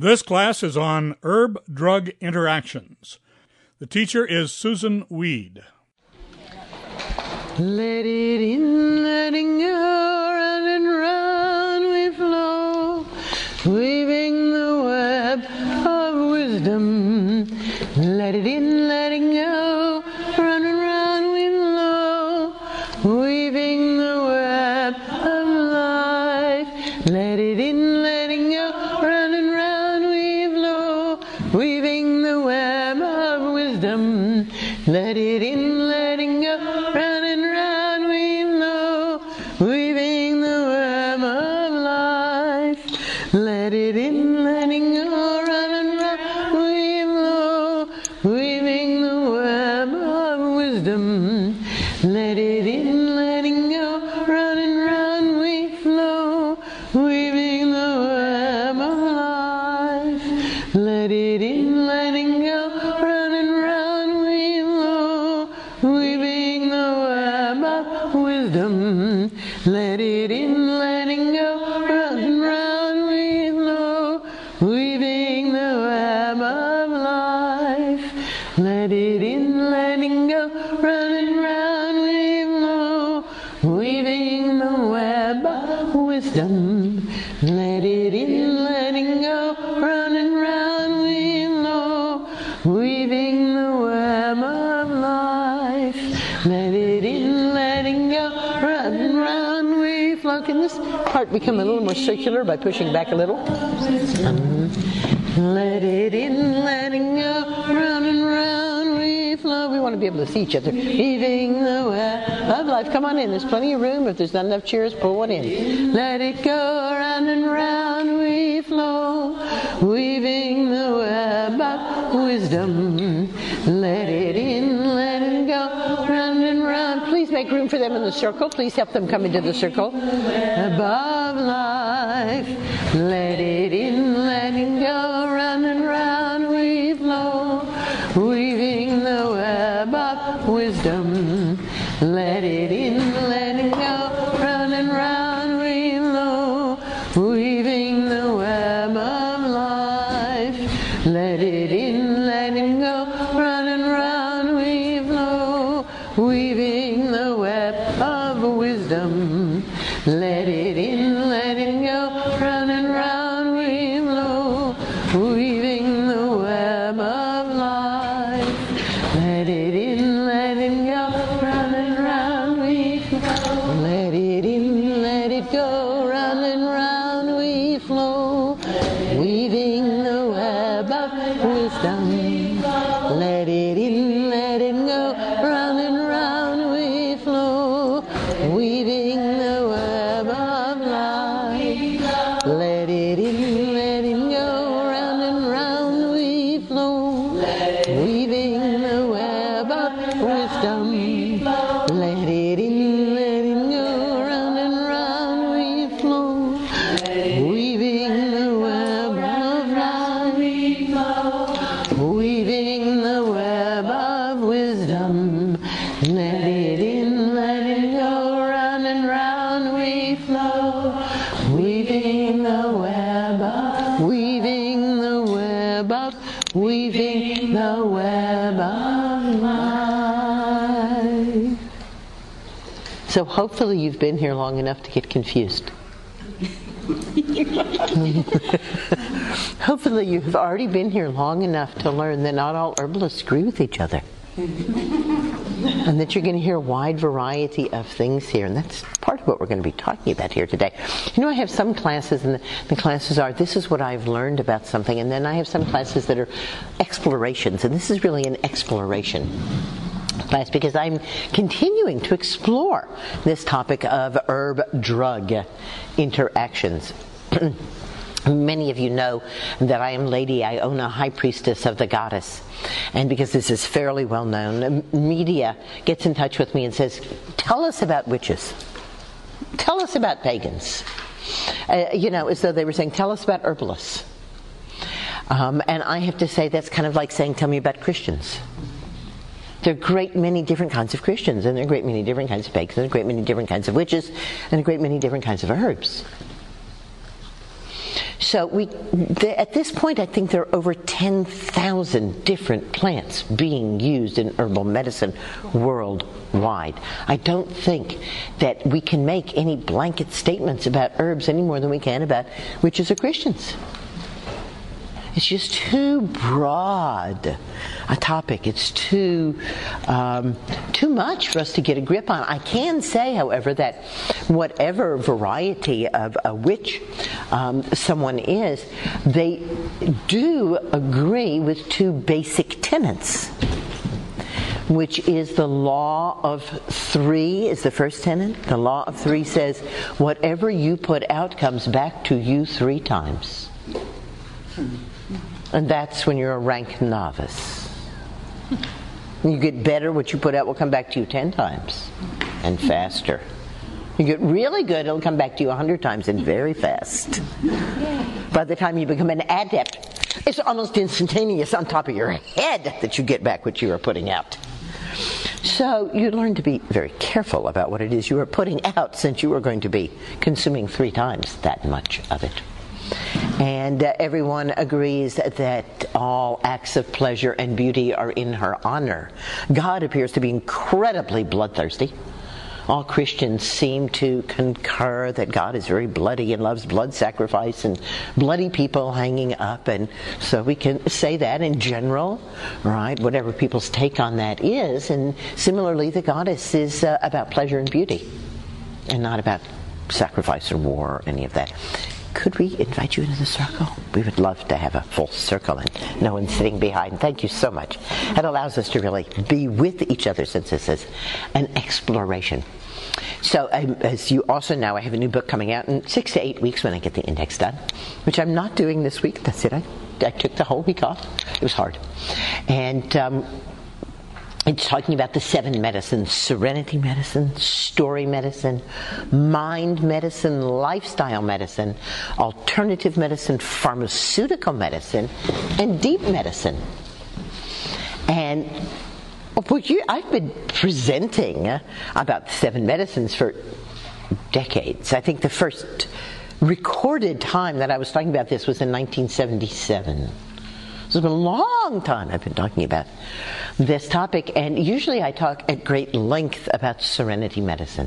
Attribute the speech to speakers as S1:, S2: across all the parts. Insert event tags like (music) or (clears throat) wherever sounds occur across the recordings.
S1: This class is on herb drug interactions. The teacher is Susun Weed.
S2: Let it in, letting go, become a little more circular by pushing back a little? Um, let it in, letting go, round and round we flow. We want to be able to see each other. Weaving the web of life. Come on in. There's plenty of room. If there's not enough chairs, pull one in. Let it go, round and round we flow. Weaving the web of wisdom. Let it in, let it go, round and round. Please make room for them in the circle. Please help them come into the circle. Above So hopefully you've been here long enough to get confused. Hopefully, you've already been here long enough to learn that not all herbalists agree with each other. and that you're going to hear a wide variety of things here. And that's part of what we're going to be talking about here today. You know, I have some classes, and the, the classes are this is what I've learned about something. And then I have some classes that are explorations, and this is really an exploration class because I'm continuing to explore this topic of herb drug interactions. (clears throat) Many of you know that I am Lady Iona, High Priestess of the Goddess. And because this is fairly well known, media gets in touch with me and says, Tell us about witches. Tell us about pagans. Uh, you know, as though they were saying, Tell us about herbalists. Um, and I have to say, that's kind of like saying, Tell me about Christians. There are a great many different kinds of Christians, and there are a great many different kinds of pagans, and a great many different kinds of witches, and a great many different kinds of herbs. So we, at this point, I think there are over 10,000 different plants being used in herbal medicine worldwide. I don't think that we can make any blanket statements about herbs any more than we can about witches or Christians. It's just too broad a topic. It's too um, too much for us to get a grip on. I can say, however, that whatever variety of a witch um, someone is, they do agree with two basic tenets which is the law of three, is the first tenet. The law of three says, whatever you put out comes back to you three times. And that's when you're a rank novice. You get better, what you put out will come back to you ten times and faster. You get really good, it'll come back to you a hundred times and very fast. By the time you become an adept, it's almost instantaneous on top of your head that you get back what you are putting out. So you learn to be very careful about what it is you are putting out since you are going to be consuming three times that much of it. And uh, everyone agrees that all acts of pleasure and beauty are in her honor. God appears to be incredibly bloodthirsty. All Christians seem to concur that God is very bloody and loves blood sacrifice and bloody people hanging up. And so we can say that in general, right? Whatever people's take on that is. And similarly, the goddess is uh, about pleasure and beauty and not about sacrifice or war or any of that could we invite you into the circle? We would love to have a full circle and no one sitting behind. Thank you so much. It allows us to really be with each other since this is an exploration. So, um, as you also know, I have a new book coming out in six to eight weeks when I get the index done, which I'm not doing this week. That's it. I, I took the whole week off. It was hard. And um, it's talking about the seven medicines serenity medicine, story medicine, mind medicine, lifestyle medicine, alternative medicine, pharmaceutical medicine, and deep medicine. And you, I've been presenting about the seven medicines for decades. I think the first recorded time that I was talking about this was in 1977. It's been a long time I've been talking about this topic, and usually I talk at great length about serenity medicine.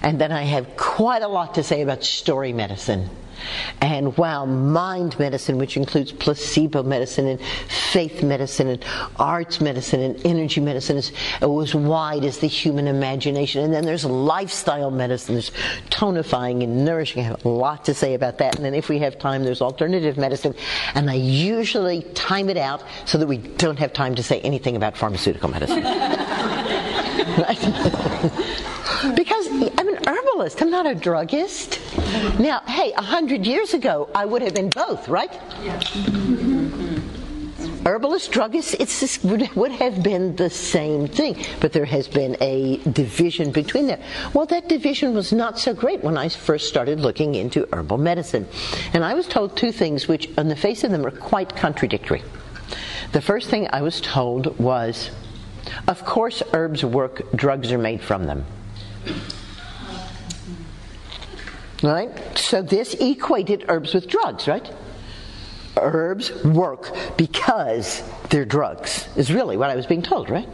S2: And then I have quite a lot to say about story medicine and wow, mind medicine, which includes placebo medicine and faith medicine and arts medicine and energy medicine, is as wide as the human imagination. And then there's lifestyle medicine, there's tonifying and nourishing. I have a lot to say about that. And then if we have time, there's alternative medicine. And I usually time it out so that we don't have time to say anything about pharmaceutical medicine. (laughs) because (laughs) I'm not a druggist. Now, hey, a hundred years ago, I would have been both, right? Herbalist, druggist, it's this would, would have been the same thing, but there has been a division between them. Well, that division was not so great when I first started looking into herbal medicine. And I was told two things which, on the face of them, are quite contradictory. The first thing I was told was, of course, herbs work, drugs are made from them. Right? So this equated herbs with drugs, right? Herbs work because they're drugs, is really what I was being told, right?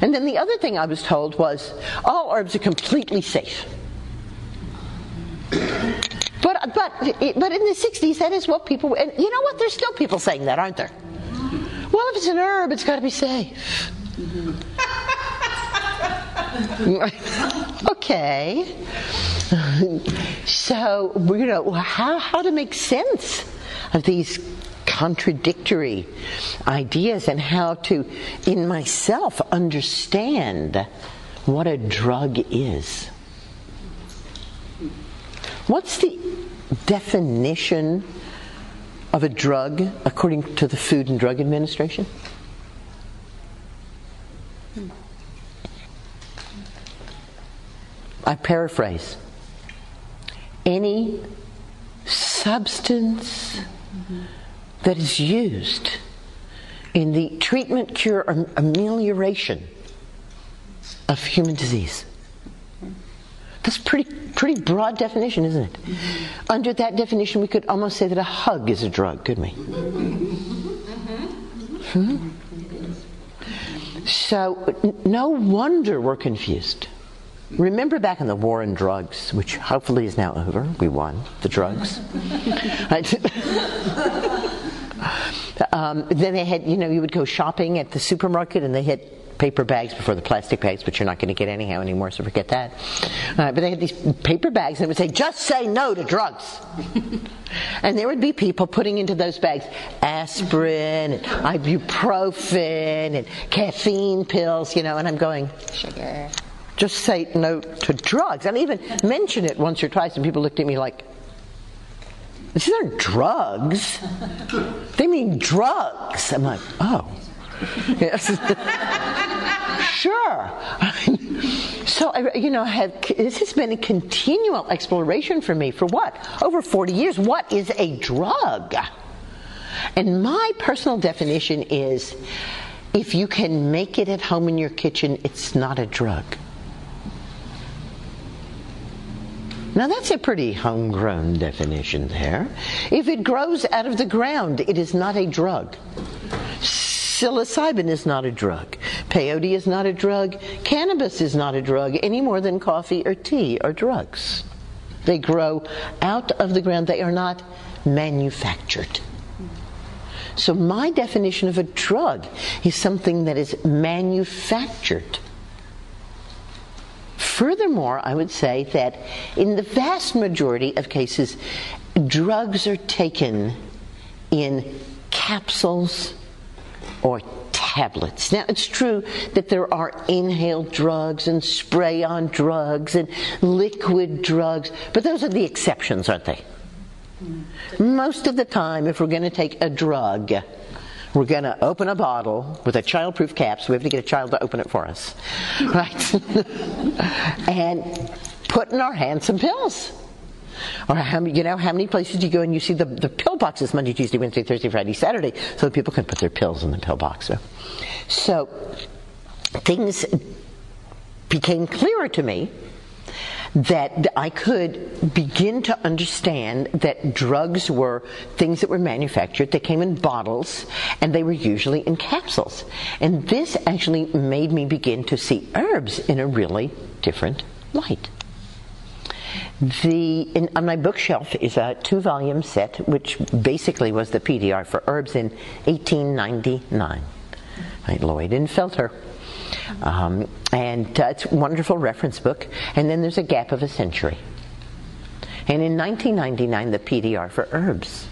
S2: And then the other thing I was told was all herbs are completely safe. But, but, but in the 60s, that is what people, and you know what? There's still people saying that, aren't there? Well, if it's an herb, it's got to be safe. (laughs) (laughs) okay. so, you know, how, how to make sense of these contradictory ideas and how to, in myself, understand what a drug is. What's the definition of a drug according to the Food and Drug Administration? Hmm. I paraphrase any substance that is used in the treatment, cure, or amelioration of human disease. That's pretty pretty broad definition, isn't it? Under that definition, we could almost say that a hug is a drug, couldn't we? Hmm? So, n- no wonder we're confused. Remember back in the war on drugs, which hopefully is now over. We won the drugs. (laughs) um, then they had, you know, you would go shopping at the supermarket and they had paper bags before the plastic bags, which you're not going to get anyhow anymore, so forget that. Uh, but they had these paper bags and would say, just say no to drugs. (laughs) and there would be people putting into those bags aspirin and ibuprofen and caffeine pills, you know, and I'm going,
S3: Sugar.
S2: Just say no to drugs. And even mention it once or twice, and people looked at me like, these aren't drugs. They mean drugs. I'm like, oh. Yes. (laughs) sure. so, you know, have, this has been a continual exploration for me for what? Over 40 years. What is a drug? And my personal definition is if you can make it at home in your kitchen, it's not a drug. Now that's a pretty homegrown definition there. If it grows out of the ground, it is not a drug. Psilocybin is not a drug. Peyote is not a drug. Cannabis is not a drug any more than coffee or tea are drugs. They grow out of the ground. They are not manufactured. So my definition of a drug is something that is manufactured. Furthermore, I would say that in the vast majority of cases, drugs are taken in capsules or tablets. Now, it's true that there are inhaled drugs and spray on drugs and liquid drugs, but those are the exceptions, aren't they? Most of the time, if we're going to take a drug, we're going to open a bottle with a childproof cap, so we have to get a child to open it for us, (laughs) right? (laughs) and put in our hand some pills. Or how many, you know, how many places do you go and you see the, the pill boxes Monday, Tuesday, Wednesday, Thursday, Friday, Saturday, so that people can put their pills in the pill box. So, so things became clearer to me that I could begin to understand that drugs were things that were manufactured. They came in bottles and they were usually in capsules. And this actually made me begin to see herbs in a really different light. The in, on my bookshelf is a two-volume set, which basically was the PDR for herbs in 1899. Right, Lloyd and Felter. Um, and uh, it's a wonderful reference book. And then there's a gap of a century. And in 1999, the PDR for herbs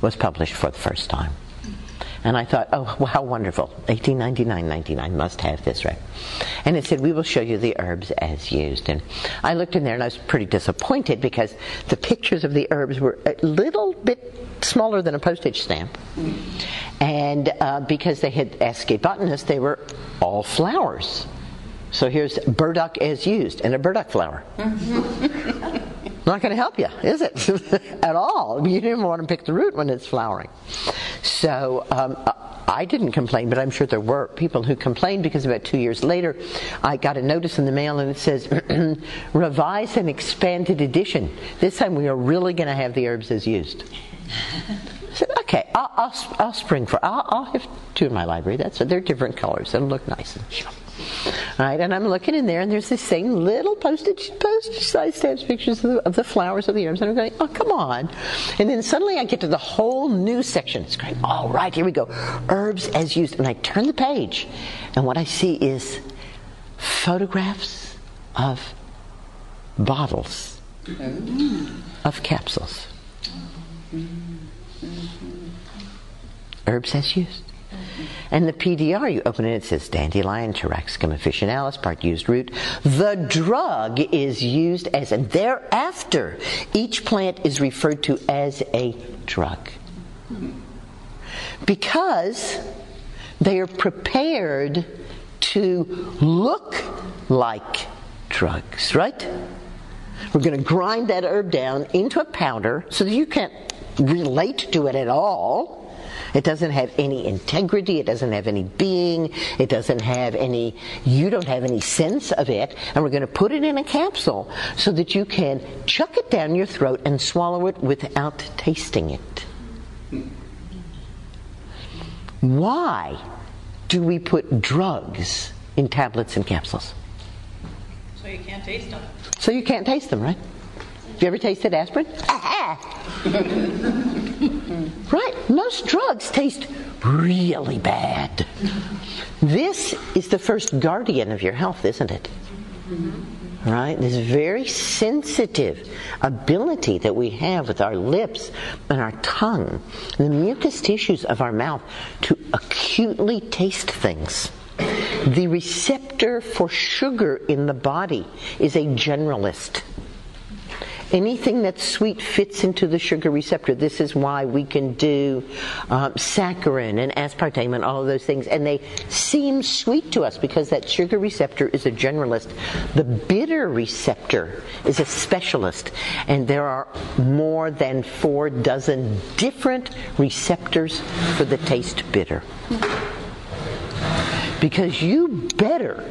S2: was published for the first time. And I thought, oh, well, how wonderful. 1899, 99 must have this, right? And it said, we will show you the herbs as used. And I looked in there and I was pretty disappointed because the pictures of the herbs were a little bit smaller than a postage stamp. And uh, because they had asked a botanist, they were all flowers. So here's burdock as used and a burdock flower. (laughs) Not going to help you, is it? (laughs) At all. You didn't want to pick the root when it's flowering. So um, I didn't complain, but I'm sure there were people who complained because about two years later, I got a notice in the mail and it says, (clears throat) revised and expanded edition. This time we are really going to have the herbs as used. I said, okay, I'll, I'll, I'll spring for. I'll, I'll have two in my library. That's they're different colors. They'll look nice. All right, and I'm looking in there, and there's the same little postage postage size stamps pictures of the, of the flowers of the herbs, and I'm going, oh come on! And then suddenly I get to the whole new section. It's great. All right, here we go. Herbs as used, and I turn the page, and what I see is photographs of bottles of capsules. Herbs as used. And the PDR, you open it, it says dandelion, Taraxacum officinalis, part used root. The drug is used as, and thereafter, each plant is referred to as a drug. Because they are prepared to look like drugs, right? We're going to grind that herb down into a powder so that you can't relate to it at all. It doesn't have any integrity. It doesn't have any being. It doesn't have any, you don't have any sense of it. And we're going to put it in a capsule so that you can chuck it down your throat and swallow it without tasting it. Why do we put drugs in tablets and capsules?
S3: So you can't taste them.
S2: So you can't taste them, right? Have you ever tasted aspirin? (laughs) right. Most drugs taste really bad. This is the first guardian of your health, isn't it? Right? This very sensitive ability that we have with our lips and our tongue, the mucous tissues of our mouth to acutely taste things. The receptor for sugar in the body is a generalist. Anything that's sweet fits into the sugar receptor. This is why we can do um, saccharin and aspartame and all of those things, and they seem sweet to us because that sugar receptor is a generalist. The bitter receptor is a specialist, and there are more than four dozen different receptors for the taste bitter because you better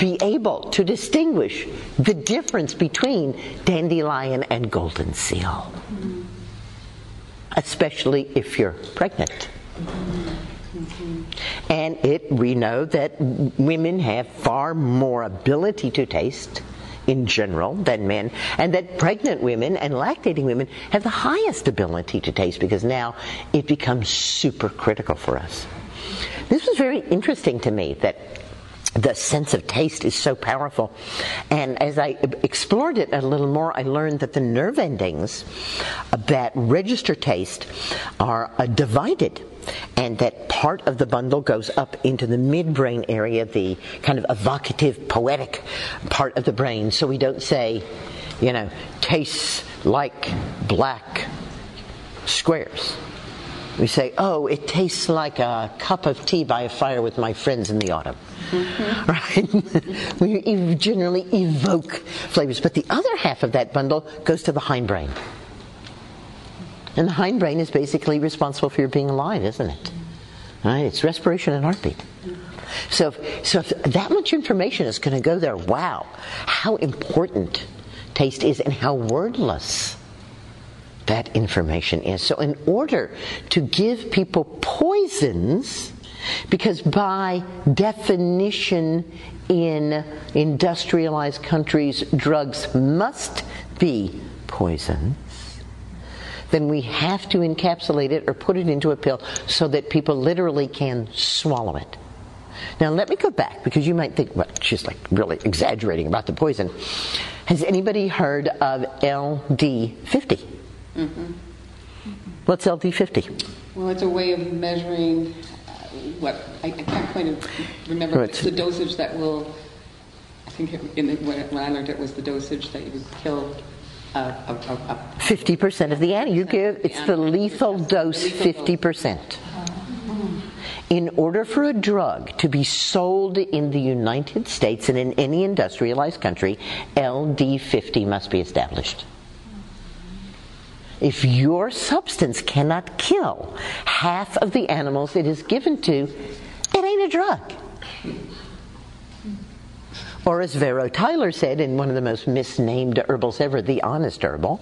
S2: be able to distinguish the difference between dandelion and golden seal, especially if you're pregnant. And it, we know that women have far more ability to taste in general than men, and that pregnant women and lactating women have the highest ability to taste because now it becomes super critical for us. This was very interesting to me that the sense of taste is so powerful. And as I explored it a little more, I learned that the nerve endings that register taste are uh, divided. And that part of the bundle goes up into the midbrain area, the kind of evocative, poetic part of the brain. So we don't say, you know, tastes like black squares we say, oh, it tastes like a cup of tea by a fire with my friends in the autumn. Mm-hmm. Right? (laughs) we generally evoke flavors. But the other half of that bundle goes to the hindbrain. And the hindbrain is basically responsible for your being alive, isn't it? Right? It's respiration and heartbeat. So, so that much information is going to go there, wow, how important taste is and how wordless that information is. So, in order to give people poisons, because by definition in industrialized countries, drugs must be poisons, then we have to encapsulate it or put it into a pill so that people literally can swallow it. Now, let me go back because you might think, well, she's like really exaggerating about the poison. Has anybody heard of LD50? Mm-hmm. What's LD50?
S3: Well, it's a way of measuring uh, what I, I, can't quite remember. Right. It's the dosage that will. I think in the, when, when, I learned it was the dosage that you would kill.
S2: Fifty percent of the animal. You give it's the lethal dose. Fifty percent. In order for a drug to be sold in the United States and in any industrialized country, LD50 must be established. If your substance cannot kill half of the animals it is given to, it ain't a drug. Or as Varro Tyler said in one of the most misnamed herbals ever, the honest herbal.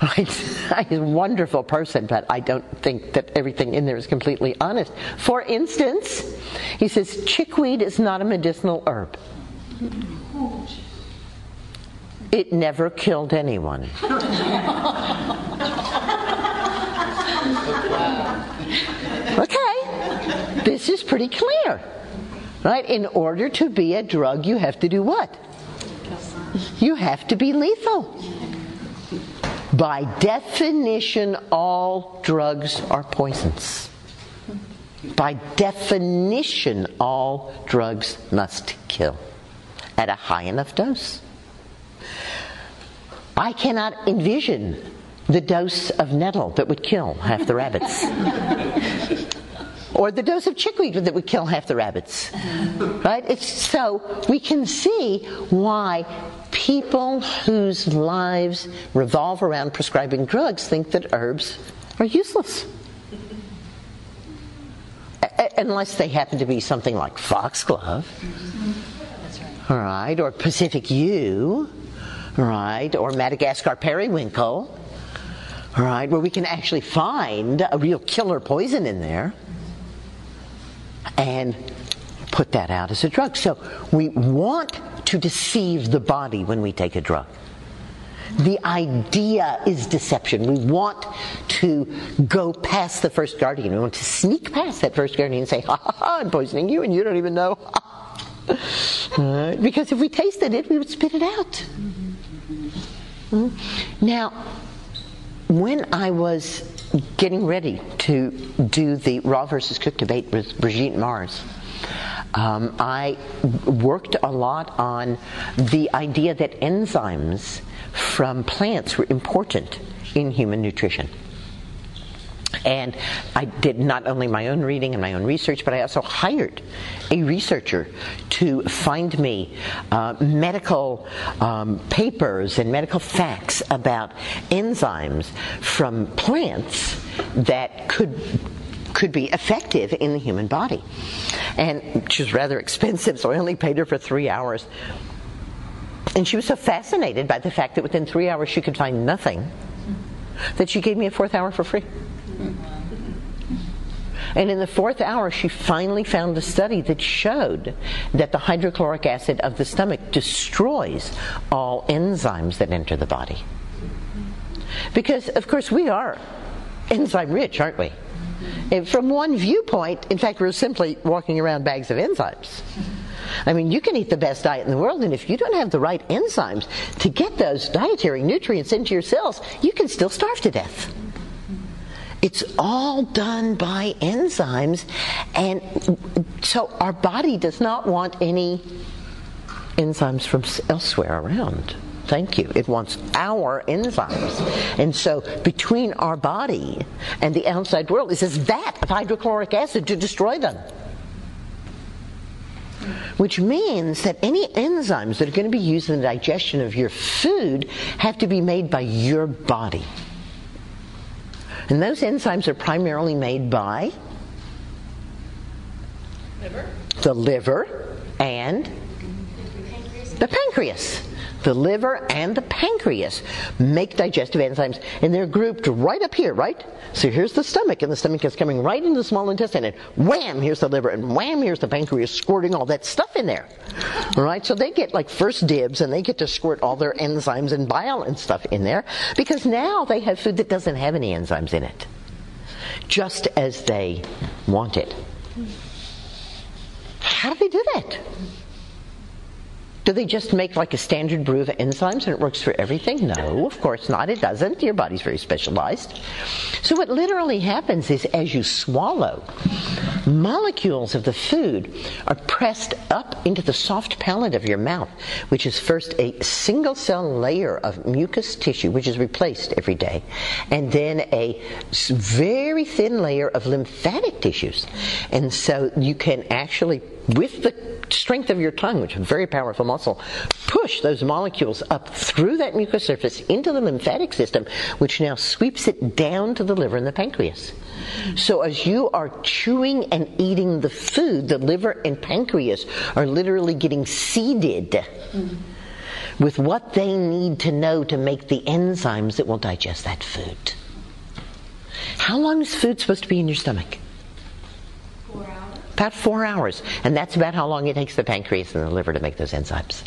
S2: (laughs) He's a wonderful person, but I don't think that everything in there is completely honest. For instance, he says chickweed is not a medicinal herb. It never killed anyone. (laughs) okay, this is pretty clear. Right? In order to be a drug, you have to do what? You have to be lethal. By definition, all drugs are poisons. By definition, all drugs must kill at a high enough dose. I cannot envision the dose of nettle that would kill half the rabbits. or the dose of chickweed that would kill half the rabbits. Right? It's, so we can see why people whose lives revolve around prescribing drugs think that herbs are useless. unless they happen to be something like foxglove, all right, or Pacific yew, right, or Madagascar periwinkle, right, where we can actually find a real killer poison in there and put that out as a drug. So we want to deceive the body when we take a drug. The idea is deception. We want to go past the first guardian. We want to sneak past that first guardian and say, ha ha ha, I'm poisoning you and you don't even know. (laughs) because if we tasted it, we would spit it out. Mm-hmm. Now, when I was getting ready to do the raw versus cooked debate with Brigitte Mars, um, I worked a lot on the idea that enzymes from plants were important in human nutrition. And I did not only my own reading and my own research, but I also hired a researcher to find me uh, medical um, papers and medical facts about enzymes from plants that could could be effective in the human body. And she was rather expensive, so I only paid her for three hours. And she was so fascinated by the fact that within three hours she could find nothing that she gave me a fourth hour for free. Mm-hmm. And in the fourth hour, she finally found a study that showed that the hydrochloric acid of the stomach destroys all enzymes that enter the body. Because, of course, we are enzyme rich, aren't we? And from one viewpoint, in fact, we're simply walking around bags of enzymes. I mean, you can eat the best diet in the world, and if you don't have the right enzymes to get those dietary nutrients into your cells, you can still starve to death. It's all done by enzymes, and so our body does not want any enzymes from elsewhere around. Thank you. It wants our enzymes. And so between our body and the outside world, it says vat of hydrochloric acid to destroy them. Which means that any enzymes that are going to be used in the digestion of your food have to be made by your body. And those enzymes are primarily made by liver. the liver and the pancreas. The liver and the pancreas make digestive enzymes, and they're grouped right up here, right? So here's the stomach, and the stomach is coming right into the small intestine, and wham, here's the liver, and wham, here's the pancreas squirting all that stuff in there. All right, so they get like first dibs, and they get to squirt all their enzymes and bile and stuff in there, because now they have food that doesn't have any enzymes in it, just as they want it. How do they do that? Do they just make like a standard brew of enzymes and it works for everything? No, of course not. It doesn't. Your body's very specialized. So what literally happens is as you swallow, molecules of the food are pressed up into the soft palate of your mouth, which is first a single cell layer of mucous tissue, which is replaced every day, and then a very thin layer of lymphatic tissues. And so you can actually with the strength of your tongue, which is a very powerful muscle, push those molecules up through that mucous surface into the lymphatic system, which now sweeps it down to the liver and the pancreas. So as you are chewing and eating the food, the liver and pancreas are literally getting seeded with what they need to know to make the enzymes that will digest that food. How long is food supposed to be in your stomach? About four hours. And that's about how long it takes the pancreas and the liver to make those enzymes.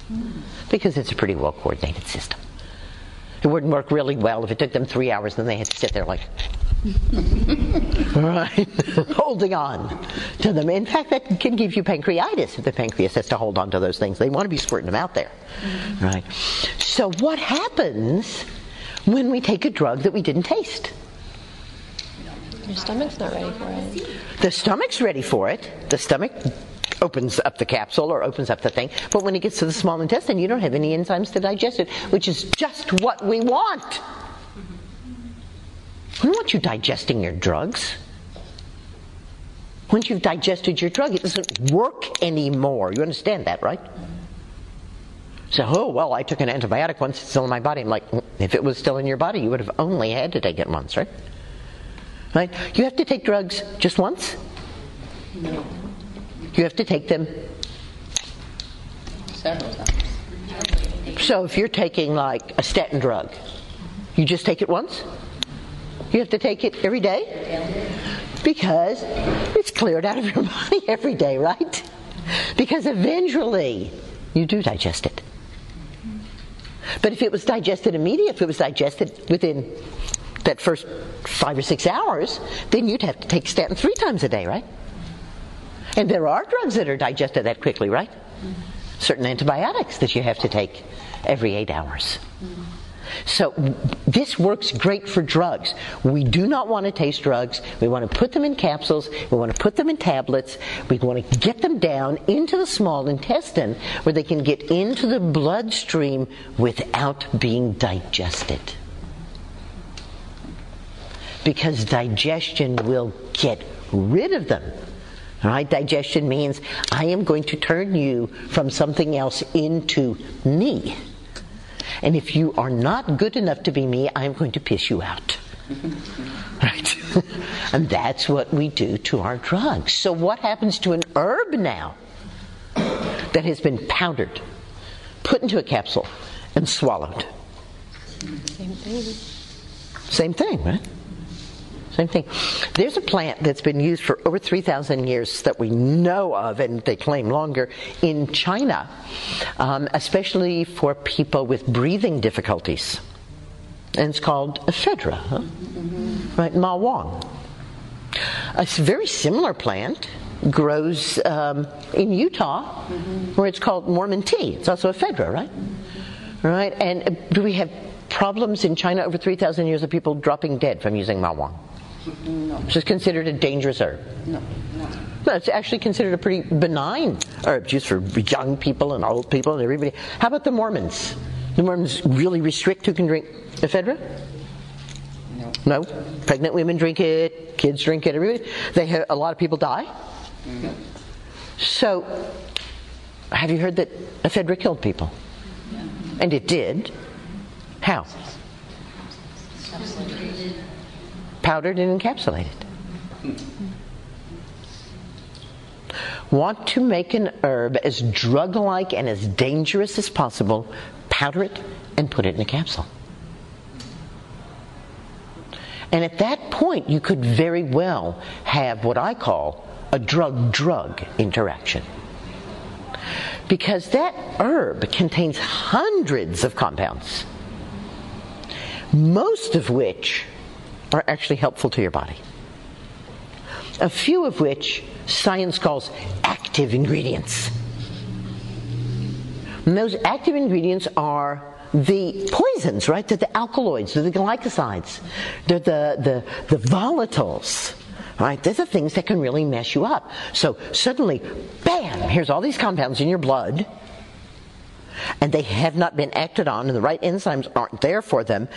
S2: Because it's a pretty well coordinated system. It wouldn't work really well if it took them three hours and then they had to sit there like, (laughs) right, (laughs) holding on to them. In fact, that can give you pancreatitis if the pancreas has to hold on to those things. They want to be squirting them out there, right? So, what happens when we take a drug that we didn't taste?
S4: Your stomach's not ready for it.
S2: The stomach's ready for it. The stomach opens up the capsule or opens up the thing. But when it gets to the small intestine, you don't have any enzymes to digest it, which is just what we want. We don't want you digesting your drugs. Once you've digested your drug, it doesn't work anymore. You understand that, right? So, oh, well, I took an antibiotic once, it's still in my body. I'm like, mm, if it was still in your body, you would have only had to take it once, right? Right? You have to take drugs just once.
S3: No.
S2: You have to take them.
S3: Several times.
S2: So if you're taking like a statin drug, you just take it once? You have to take it every day? Because it's cleared out of your (laughs) body every day, right? Because eventually you do digest it. But if it was digested immediately, if it was digested within that first five or six hours, then you'd have to take statin three times a day, right? And there are drugs that are digested that quickly, right? Certain antibiotics that you have to take every eight hours. So this works great for drugs. We do not want to taste drugs. We want to put them in capsules. We want to put them in tablets. We want to get them down into the small intestine where they can get into the bloodstream without being digested. Because digestion will get rid of them. Right? Digestion means I am going to turn you from something else into me. And if you are not good enough to be me, I'm going to piss you out. (laughs) right? (laughs) and that's what we do to our drugs. So, what happens to an herb now that has been powdered, put into a capsule, and swallowed?
S4: Same thing.
S2: Same thing, right? Same thing. There's a plant that's been used for over 3,000 years that we know of, and they claim longer, in China, um, especially for people with breathing difficulties. And it's called ephedra, huh? mm-hmm. right? Ma Huang. A very similar plant grows um, in Utah, mm-hmm. where it's called Mormon tea. It's also ephedra, right? Right? And do we have problems in China over 3,000 years of people dropping dead from using Ma Huang?
S3: No.
S2: Which is considered a dangerous herb.
S3: No, no.
S2: No, it's actually considered a pretty benign herb, used for young people and old people and everybody. How about the Mormons? The Mormons really restrict who can drink ephedra?
S3: No.
S2: No. Pregnant women drink it. Kids drink it. Everybody. They have, a lot of people die.
S3: No.
S2: So, have you heard that ephedra killed people? And it did. How? Powdered and encapsulated. Want to make an herb as drug like and as dangerous as possible, powder it and put it in a capsule. And at that point, you could very well have what I call a drug drug interaction. Because that herb contains hundreds of compounds, most of which are actually helpful to your body. A few of which science calls active ingredients. And those active ingredients are the poisons, right? They're the alkaloids, they're the glycosides, they're the, the, the volatiles, right? They're the things that can really mess you up. So suddenly, bam, here's all these compounds in your blood and they have not been acted on, and the right enzymes aren't there for them.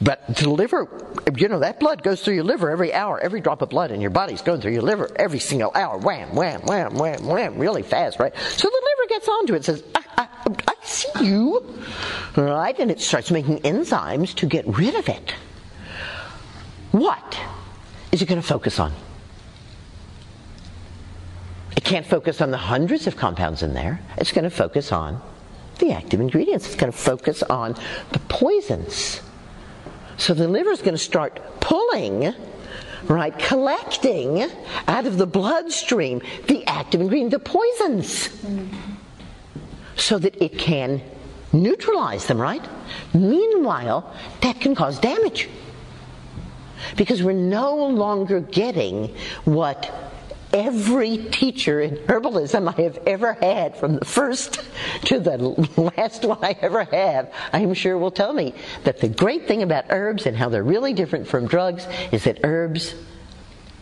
S2: But the liver, you know, that blood goes through your liver every hour. Every drop of blood in your body's going through your liver every single hour. Wham, wham, wham, wham, wham, really fast, right? So the liver gets onto it says, I, I, I see you, right? And it starts making enzymes to get rid of it. What is it going to focus on? It can't focus on the hundreds of compounds in there. It's going to focus on the active ingredients. It's going to focus on the poisons. So the liver is going to start pulling, right, collecting out of the bloodstream the active ingredient, the poisons, so that it can neutralize them, right? Meanwhile, that can cause damage. Because we're no longer getting what every teacher in herbalism I have ever had, from the first to the last one I ever have, I'm sure will tell me that the great thing about herbs and how they're really different from drugs is that herbs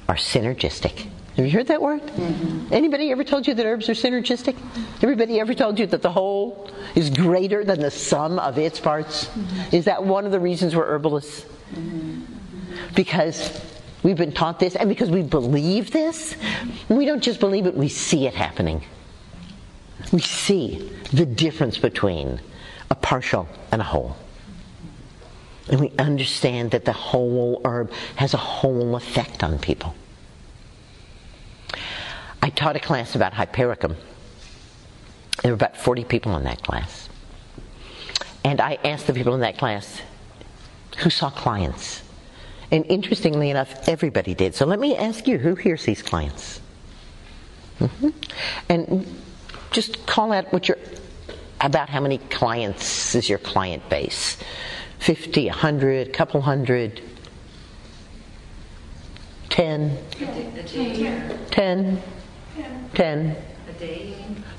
S2: are synergistic. Have you heard that word? Mm-hmm. Anybody ever told you that herbs are synergistic? Everybody ever told you that the whole is greater than the sum of its parts? Mm-hmm. Is that one of the reasons we're herbalists? Mm-hmm. Because We've been taught this, and because we believe this, we don't just believe it, we see it happening. We see the difference between a partial and a whole. And we understand that the whole herb has a whole effect on people. I taught a class about hypericum. There were about 40 people in that class. And I asked the people in that class who saw clients. And interestingly enough, everybody did. So let me ask you who here sees clients? Mm-hmm. And just call out what your about how many clients is your client base? 50 100 couple hundred? 10 10 10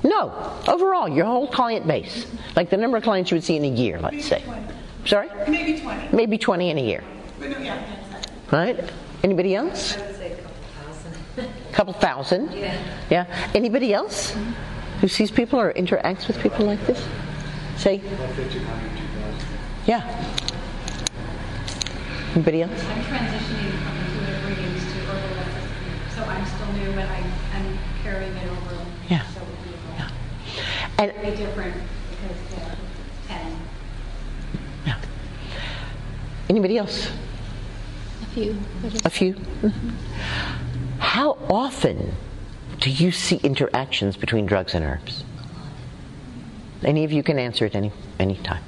S2: no overall your whole client base. Like the number of clients you would see in a year let's say. Sorry?
S4: Maybe 20
S2: maybe 20 in a year right anybody else A (laughs) couple thousand yeah yeah anybody else who sees people or interacts with people like this? Say. Yeah. Anybody else?
S5: I'm transitioning from intuitive readings to herbal so I'm still new, but I, am carrying it over.
S2: Yeah.
S5: So
S2: yeah. And
S5: be different because uh, ten.
S2: Yeah. Anybody else?
S6: A few.
S2: A few. Mm-hmm. How often do you see interactions between drugs and herbs? Any of you can answer at any any time.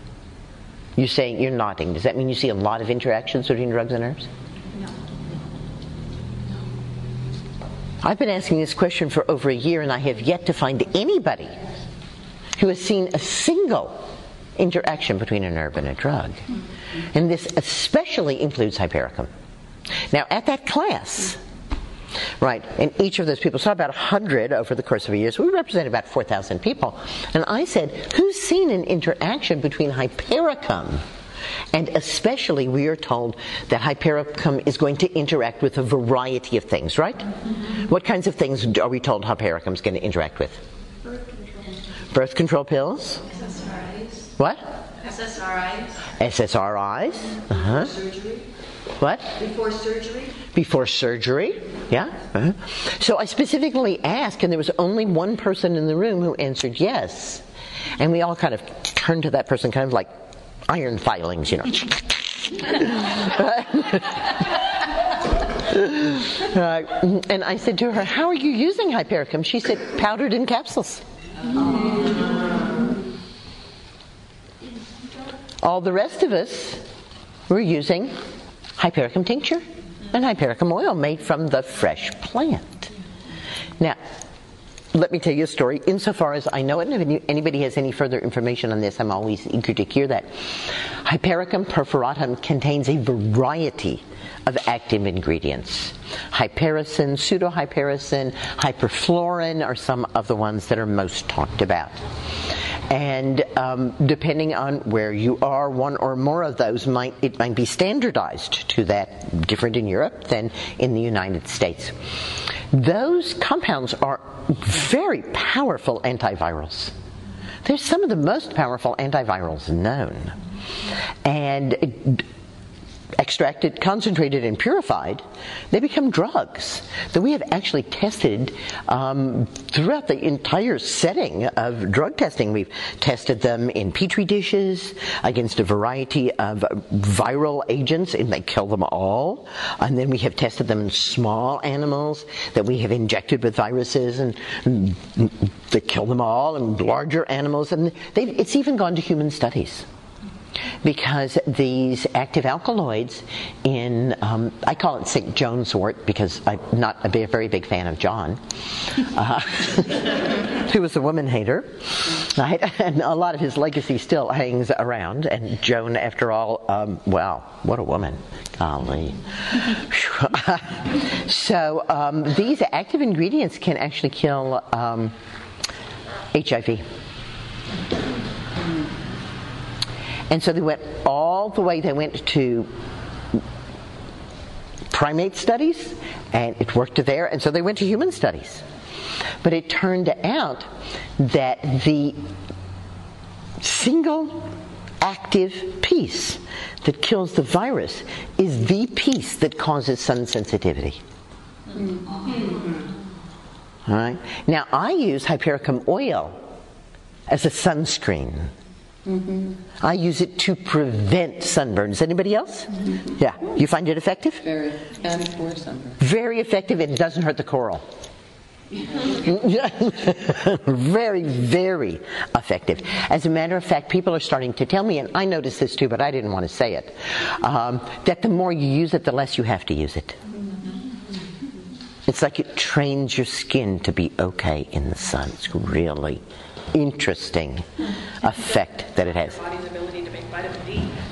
S2: You're saying you're nodding. Does that mean you see a lot of interactions between drugs and herbs?
S5: No.
S2: I've been asking this question for over a year, and I have yet to find anybody who has seen a single interaction between an herb and a drug. And this especially includes hypericum. Now, at that class, Right, and each of those people saw about 100 over the course of a year, so we represent about 4,000 people. And I said, who's seen an interaction between hypericum and especially, we are told that hypericum is going to interact with a variety of things, right? Mm-hmm. What kinds of things are we told hypericum is going to interact with?
S5: Birth control.
S2: Birth control pills?
S5: SSRIs.
S2: What?
S5: SSRIs.
S2: SSRIs. Uh-huh.
S5: Surgery.
S2: What?
S5: Before surgery?
S2: Before surgery, yeah. Uh-huh. So I specifically asked, and there was only one person in the room who answered yes. And we all kind of turned to that person, kind of like iron filings, you know. (laughs) (laughs) uh, and I said to her, How are you using hypericum? She said, Powdered in capsules. All the rest of us were using hypericum tincture and hypericum oil made from the fresh plant. Now, let me tell you a story. Insofar as I know it, and if anybody has any further information on this, I'm always eager to hear that. Hypericum perforatum contains a variety of active ingredients. Hypericin, pseudohypericin, hyperforin are some of the ones that are most talked about. And um, depending on where you are, one or more of those might it might be standardized to that, different in Europe than in the United States. Those compounds are very powerful antivirals. They're some of the most powerful antivirals known. And extracted, concentrated, and purified, they become drugs that we have actually tested um, throughout the entire setting of drug testing. We've tested them in petri dishes against a variety of viral agents, and they kill them all. And then we have tested them in small animals that we have injected with viruses, and, and they kill them all, and larger animals, and it's even gone to human studies because these active alkaloids in, um, I call it St. John's wort because I'm not a very big fan of John, uh, (laughs) who was a woman hater, right? (laughs) And a lot of his legacy still hangs around. And Joan, after all, um, well, what a woman. Golly. (laughs) so um, these active ingredients can actually kill HIV. And so they went all the way, they went to primate studies, and it worked there, and so they went to human studies. But it turned out that the single active piece that kills the virus is the piece that causes sun sensitivity. All right. Now I use hypericum oil as a sunscreen. Mm-hmm. I use it to prevent sunburns. Anybody else? Mm-hmm. Yeah. You find it effective?
S3: Very. And for sunburn.
S2: Very effective and it doesn't hurt the coral. (laughs) very, very effective. As a matter of fact, people are starting to tell me, and I noticed this too, but I didn't want to say it, um, that the more you use it, the less you have to use it. It's like it trains your skin to be okay in the sun. It's really interesting effect that it has.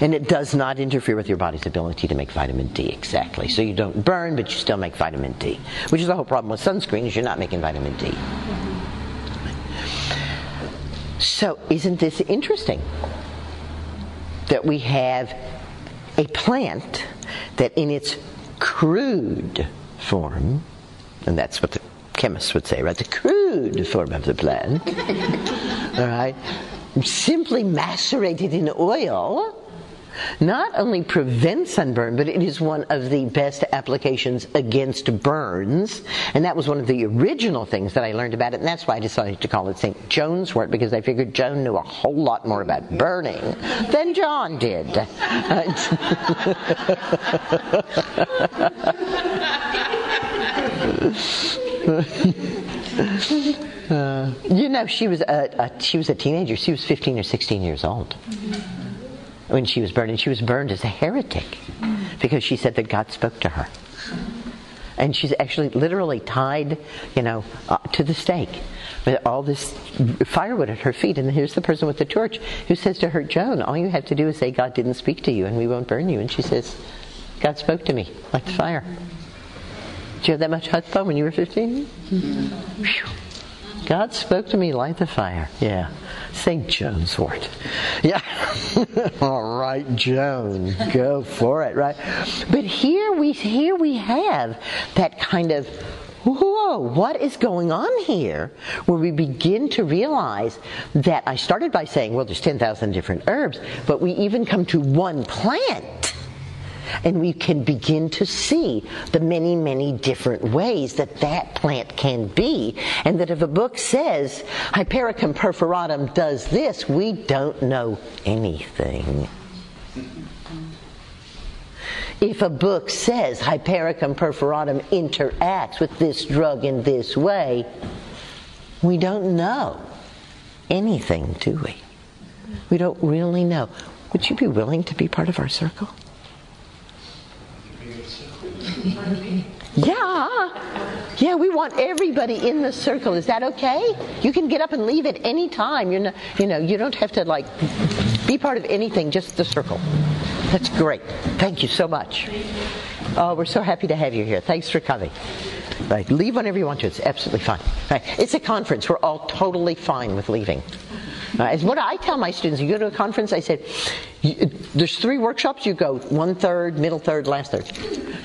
S2: And it does not interfere with your body's ability to make vitamin D, exactly. So you don't burn, but you still make vitamin D. Which is the whole problem with sunscreen is you're not making vitamin D. So isn't this interesting? That we have a plant that in its crude form, and that's what the chemists would say, right? The crude form of the plant, (laughs) all right, simply macerated in oil, not only prevents sunburn, but it is one of the best applications against burns. And that was one of the original things that I learned about it, and that's why I decided to call it St. John's wort, because I figured Joan knew a whole lot more about burning than John did. (laughs) (laughs) Uh, (laughs) you know, she was a, a, she was a teenager. She was 15 or 16 years old when she was burned, and she was burned as a heretic because she said that God spoke to her. And she's actually literally tied, you know, uh, to the stake with all this firewood at her feet. And here's the person with the torch who says to her, Joan, all you have to do is say God didn't speak to you and we won't burn you. And she says, God spoke to me like the fire. Did you have that much chutzpah when you were 15? Whew. Mm-hmm. God spoke to me like the fire. Yeah. St. Joan's wort. Yeah. (laughs) All right, Joan. Go for it, right? But here we here we have that kind of whoa, what is going on here? Where we begin to realize that I started by saying, well, there's 10,000 different herbs, but we even come to one plant and we can begin to see the many, many different ways that that plant can be. And that if a book says Hypericum perforatum does this, we don't know anything. If a book says Hypericum perforatum interacts with this drug in this way, we don't know anything, do we? We don't really know. Would you be willing to be part of our circle? Yeah. Yeah, we want everybody in the circle. Is that okay? You can get up and leave at any time. You're not, you know, you don't have to like be part of anything, just the circle. That's great. Thank you so much. Oh, we're so happy to have you here. Thanks for coming. Right, leave whenever you want to. It's absolutely fine. Right. It's a conference. We're all totally fine with leaving. Uh, what I tell my students, you go to a conference, I said, there's three workshops, you go one third, middle third, last third.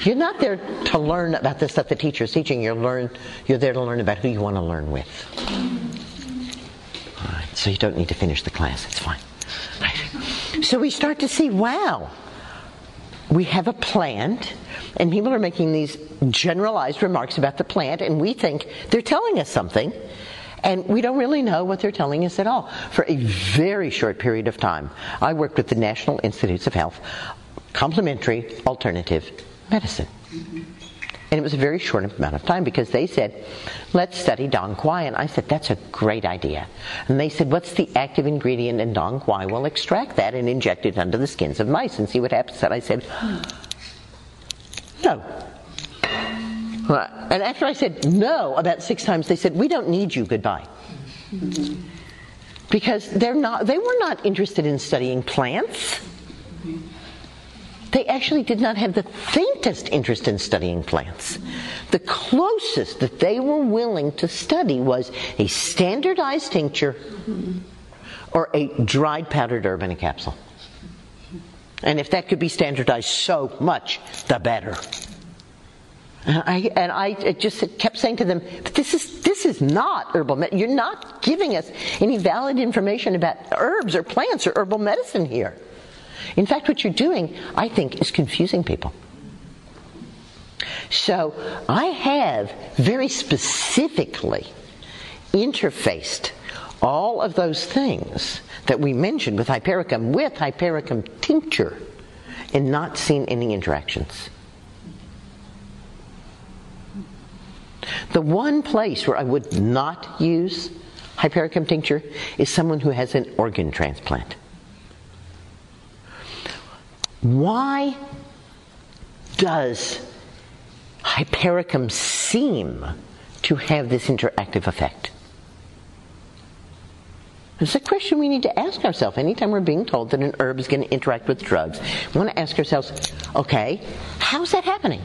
S2: You're not there to learn about the stuff the teacher is teaching, you're, learn, you're there to learn about who you want to learn with. All right, so you don't need to finish the class, it's fine. Right. So we start to see, wow, we have a plant, and people are making these generalized remarks about the plant, and we think they're telling us something. And we don't really know what they're telling us at all. For a very short period of time, I worked with the National Institutes of Health, complementary alternative medicine. And it was a very short amount of time because they said, let's study Dong Quai. And I said, that's a great idea. And they said, what's the active ingredient in Dong Quai? We'll extract that and inject it under the skins of mice and see what happens. And I said, no. And after I said no about six times, they said, we don't need you, goodbye. Because they're not, they were not interested in studying plants. They actually did not have the faintest interest in studying plants. The closest that they were willing to study was a standardized tincture or a dried powdered herb in a capsule. And if that could be standardized so much, the better. (laughs) And I, and I just kept saying to them, this is, this is not herbal medicine. You're not giving us any valid information about herbs or plants or herbal medicine here. In fact, what you're doing, I think, is confusing people. So I have very specifically interfaced all of those things that we mentioned with hypericum with hypericum tincture and not seen any interactions. The one place where I would not use hypericum tincture is someone who has an organ transplant. Why does hypericum seem to have this interactive effect? It's a question we need to ask ourselves anytime we're being told that an herb is going to interact with drugs. We want to ask ourselves, okay, how's that happening?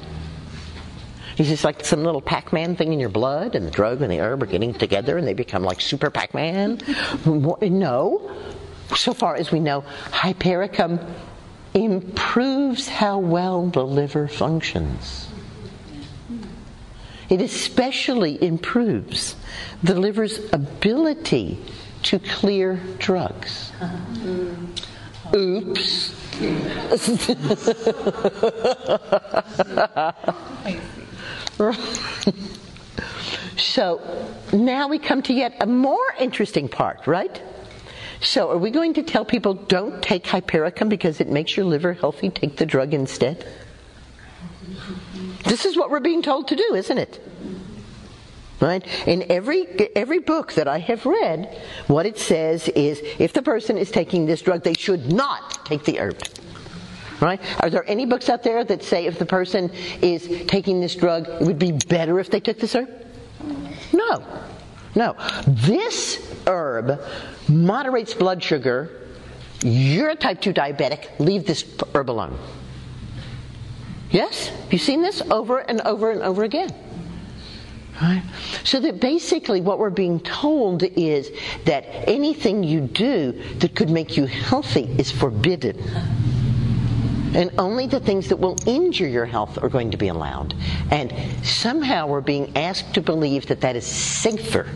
S2: Is this like some little Pac Man thing in your blood, and the drug and the herb are getting together and they become like Super Pac Man? No. So far as we know, hypericum improves how well the liver functions. It especially improves the liver's ability to clear drugs. Oops. (laughs) so now we come to yet a more interesting part, right? So are we going to tell people don't take hypericum because it makes your liver healthy, take the drug instead? This is what we're being told to do, isn't it? Right? In every every book that I have read, what it says is if the person is taking this drug, they should not take the herb. Right? Are there any books out there that say if the person is taking this drug, it would be better if they took this herb? No. No. This herb moderates blood sugar. You're a type 2 diabetic. Leave this herb alone. Yes? You've seen this over and over and over again. Right? So that basically what we're being told is that anything you do that could make you healthy is forbidden. And only the things that will injure your health are going to be allowed. And somehow we're being asked to believe that that is safer.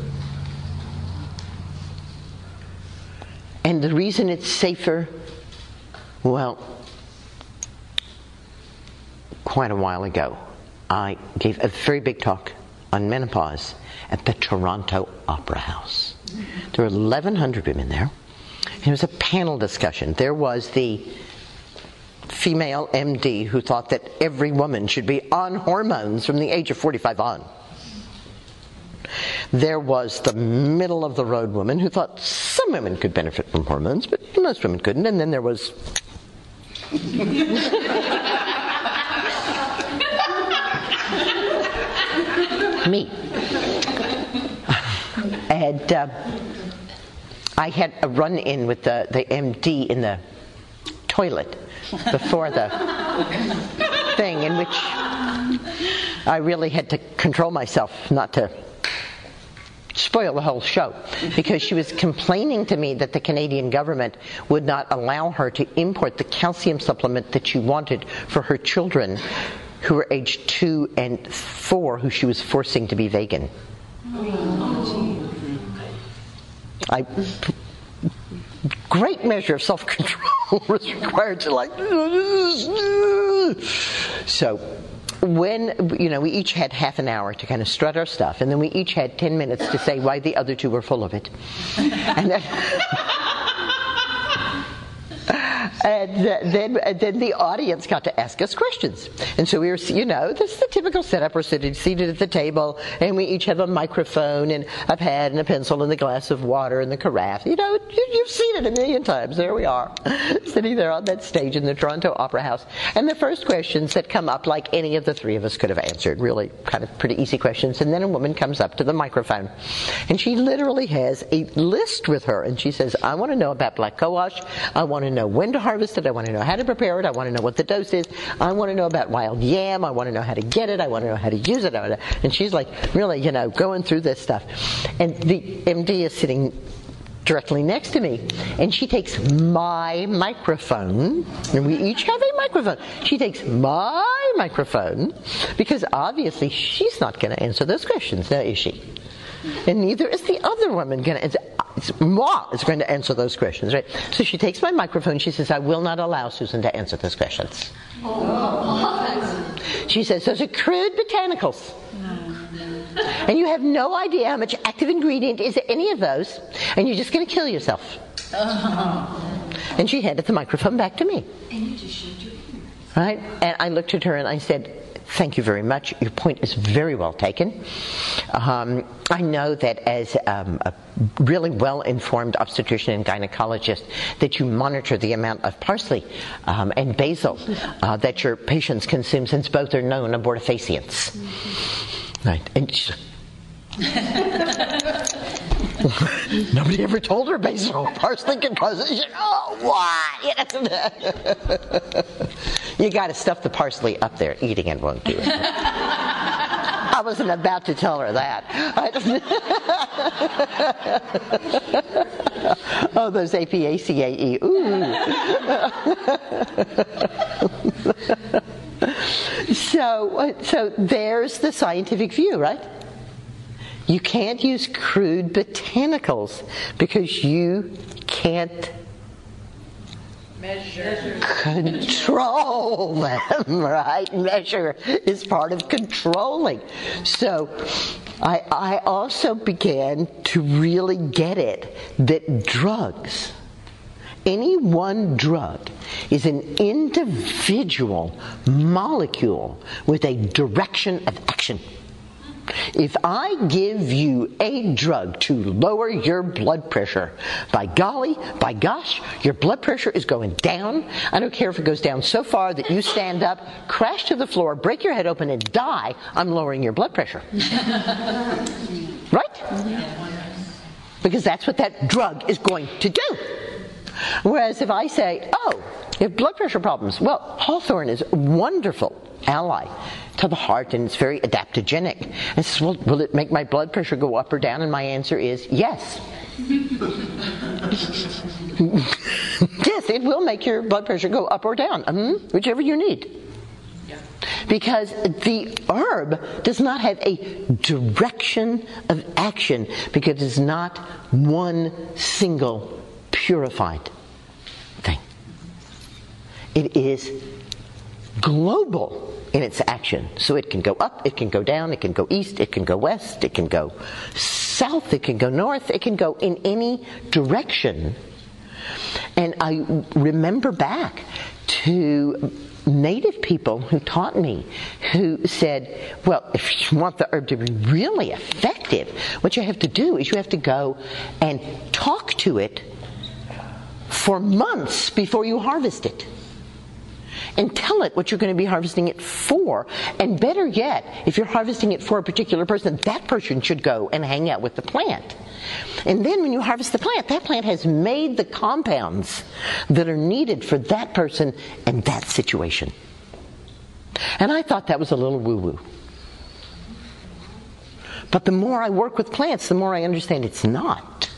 S2: And the reason it's safer, well, quite a while ago, I gave a very big talk on menopause at the Toronto Opera House. There were 1,100 women there. It was a panel discussion. There was the female MD who thought that every woman should be on hormones from the age of 45 on. There was the middle of the road woman who thought some women could benefit from hormones, but most women couldn't. And then there was. (laughs) me. and uh, I had a run in with the, the MD in the toilet before the thing, in which I really had to control myself not to spoil the whole show because she was complaining to me that the Canadian government would not allow her to import the calcium supplement that she wanted for her children who were aged two and four who she was forcing to be vegan. Oh, I great measure of self-control was (laughs) required to like so when you know we each had half an hour to kind of strut our stuff and then we each had 10 minutes to say why the other two were full of it. And then (laughs) and then, then the audience got to ask us questions. And so we were, you know, this is the typical setup. We're sitting, seated at the table, and we each have a microphone and a pad and a pencil and a glass of water and the carafe. You know, you've seen it a million times. There we are, (laughs) sitting there on that stage in the Toronto Opera House. And the first questions that come up, like any of the three of us could have answered, really kind of pretty easy questions. And then a woman comes up to the microphone, and she literally has a list with her, and she says, "I want to know about black cohosh. I want to know when to harvest it. I want to know how to prepare it. I want to know what the dose is. I want to know about wild yam. I want to know how to get it. I want to know how to use it. And she's like, really, you know, going through this stuff. And the MD is sitting directly next to me. And she takes my microphone, and we each have a microphone. She takes my microphone because obviously she's not going to answer those questions, now is she? And neither is the other woman going to answer. Moi is going to answer those questions, right? So she takes my microphone. She says, I will not allow Susun to answer those questions. Oh. She says, those are crude botanicals. And you have no idea how much active ingredient is in any of those, and you're just going to kill yourself. And she handed the microphone back to me.
S5: And you just showed your
S2: Right? And I looked at her and I said, Thank you very much. Your point is very well taken. Um, I know that as um, a really well-informed obstetrician and gynecologist, that you monitor the amount of parsley um, and basil uh, that your patients consume, since both are known abortifacients. Right. (laughs) (laughs) Nobody ever told her basil parsley can cause it. Oh, why? (laughs) you got to stuff the parsley up there. Eating it won't do it. I wasn't about to tell her that. (laughs) oh, those APACAE. Ooh. so, uh, so there's the scientific view, right? You can't use crude botanicals because you can't
S3: Measure.
S2: control them, (laughs) right? Measure is part of controlling. So I, I also began to really get it that drugs, any one drug, is an individual molecule with a direction of action. If I give you a drug to lower your blood pressure, by golly, by gosh, your blood pressure is going down. I don't care if it goes down so far that you stand up, crash to the floor, break your head open, and die. I'm lowering your blood pressure. (laughs) right? Because that's what that drug is going to do. Whereas if I say, oh, you have blood pressure problems, well, hawthorn is a wonderful ally to the heart and it's very adaptogenic. And says, well, will it make my blood pressure go up or down? And my answer is yes. (laughs) yes, it will make your blood pressure go up or down, mm-hmm, whichever you need. Because the herb does not have a direction of action because it's not one single purified thing. It is global in its action. So it can go up, it can go down, it can go east, it can go west, it can go south, it can go north, it can go in any direction. And I remember back to native people who taught me who said, well, if you want the herb to be really effective, what you have to do is you have to go and talk to it for months before you harvest it and tell it what you're going to be harvesting it for. And better yet, if you're harvesting it for a particular person, that person should go and hang out with the plant. And then when you harvest the plant, that plant has made the compounds that are needed for that person and that situation. And I thought that was a little woo woo. But the more I work with plants, the more I understand it's not.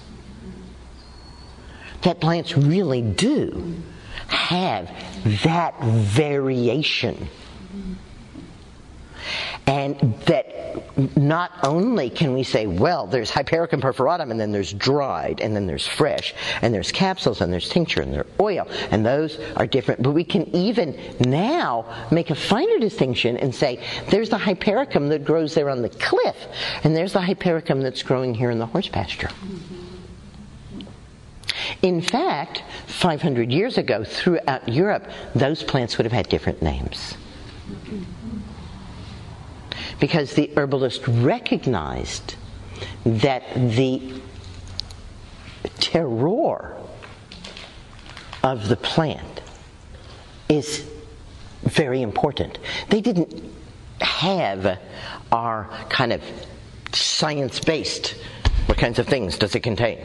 S2: That plants really do have that variation. And that not only can we say, well, there's Hypericum perforatum, and then there's dried, and then there's fresh, and there's capsules, and there's tincture, and there's oil, and those are different. But we can even now make a finer distinction and say, there's the Hypericum that grows there on the cliff, and there's the Hypericum that's growing here in the horse pasture. In fact, 500 years ago, throughout Europe, those plants would have had different names. Because the herbalist recognized that the terroir of the plant is very important. They didn't have our kind of science based what kinds of things does it contain?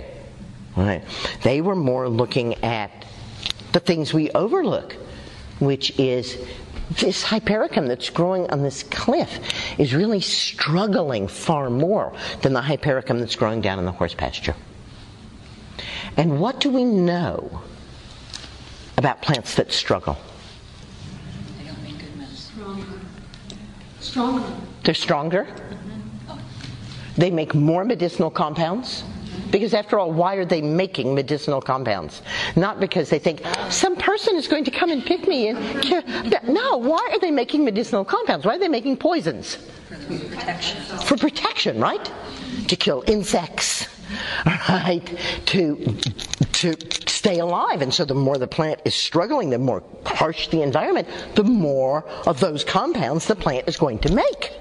S2: Right? They were more looking at the things we overlook, which is this hypericum that's growing on this cliff is really struggling far more than the hypericum that's growing down in the horse pasture. And what do we know about plants that struggle?
S3: They don't make good medicine.
S5: Stronger.
S2: They're stronger. Mm-hmm. They make more medicinal compounds. Because after all, why are they making medicinal compounds? Not because they think some person is going to come and pick me and kill. No, why are they making medicinal compounds? Why are they making poisons?
S3: For protection.
S2: For protection, right? To kill insects, right? To to stay alive. And so the more the plant is struggling, the more harsh the environment, the more of those compounds the plant is going to make.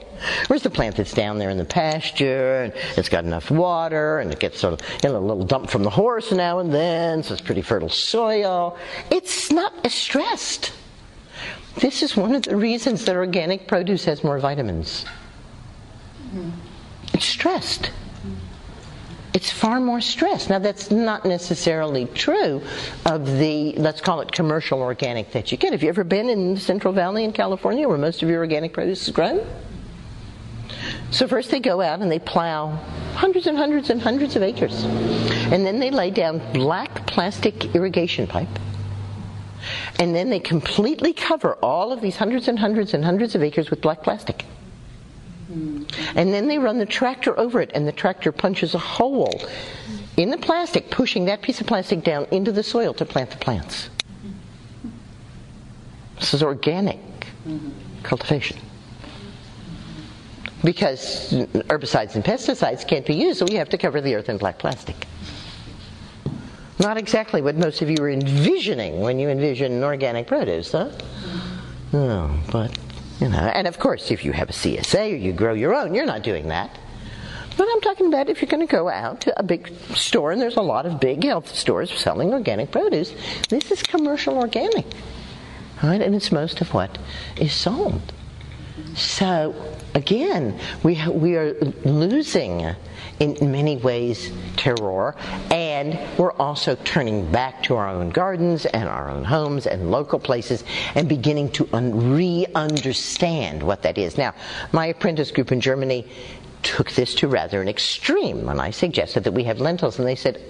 S2: Whereas the plant that's down there in the pasture and it's got enough water and it gets sort of you know, a little dump from the horse now and then, so it's pretty fertile soil. It's not as stressed. This is one of the reasons that organic produce has more vitamins. Mm-hmm. It's stressed. It's far more stressed. Now, that's not necessarily true of the, let's call it commercial organic that you get. Have you ever been in the Central Valley in California where most of your organic produce is grown? So first they go out and they plow hundreds and hundreds and hundreds of acres. And then they lay down black plastic irrigation pipe. And then they completely cover all of these hundreds and hundreds and hundreds of acres with black plastic. And then they run the tractor over it, and the tractor punches a hole in the plastic, pushing that piece of plastic down into the soil to plant the plants. This is organic cultivation because herbicides and pesticides can't be used, so we have to cover the earth in black plastic. Not exactly what most of you are envisioning when you envision organic produce, huh? No, but, you know, and of course, if you have a CSA or you grow your own, you're not doing that. But I'm talking about if you're going to go out to a big store, and there's a lot of big health stores selling organic produce, this is commercial organic, right? And it's most of what is sold. So again, we, we are losing in many ways terroir, and we're also turning back to our own gardens and our own homes and local places and beginning to un- re understand what that is. Now, my apprentice group in Germany took this to rather an extreme when I suggested that we have lentils, and they said,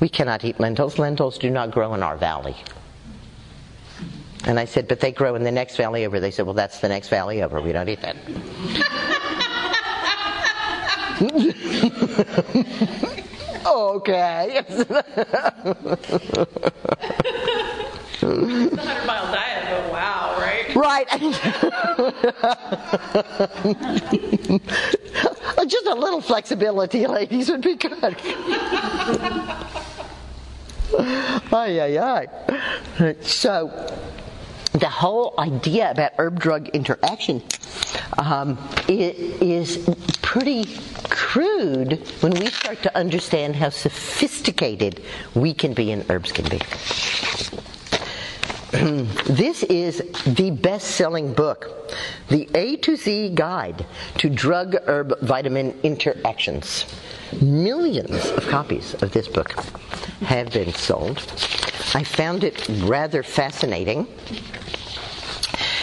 S2: We cannot eat lentils. Lentils do not grow in our valley. And I said, but they grow in the next valley over. They said, well, that's the next valley over. We don't eat that. (laughs) okay.
S4: the 100 mile diet, but wow, right?
S2: Right. (laughs) Just a little flexibility, ladies, would be good. (laughs) ay, ay, ay. So, the whole idea about herb drug interaction um, is pretty crude when we start to understand how sophisticated we can be and herbs can be. (clears throat) this is the best selling book, The A to Z Guide to Drug Herb Vitamin Interactions. Millions of copies of this book have been sold. I found it rather fascinating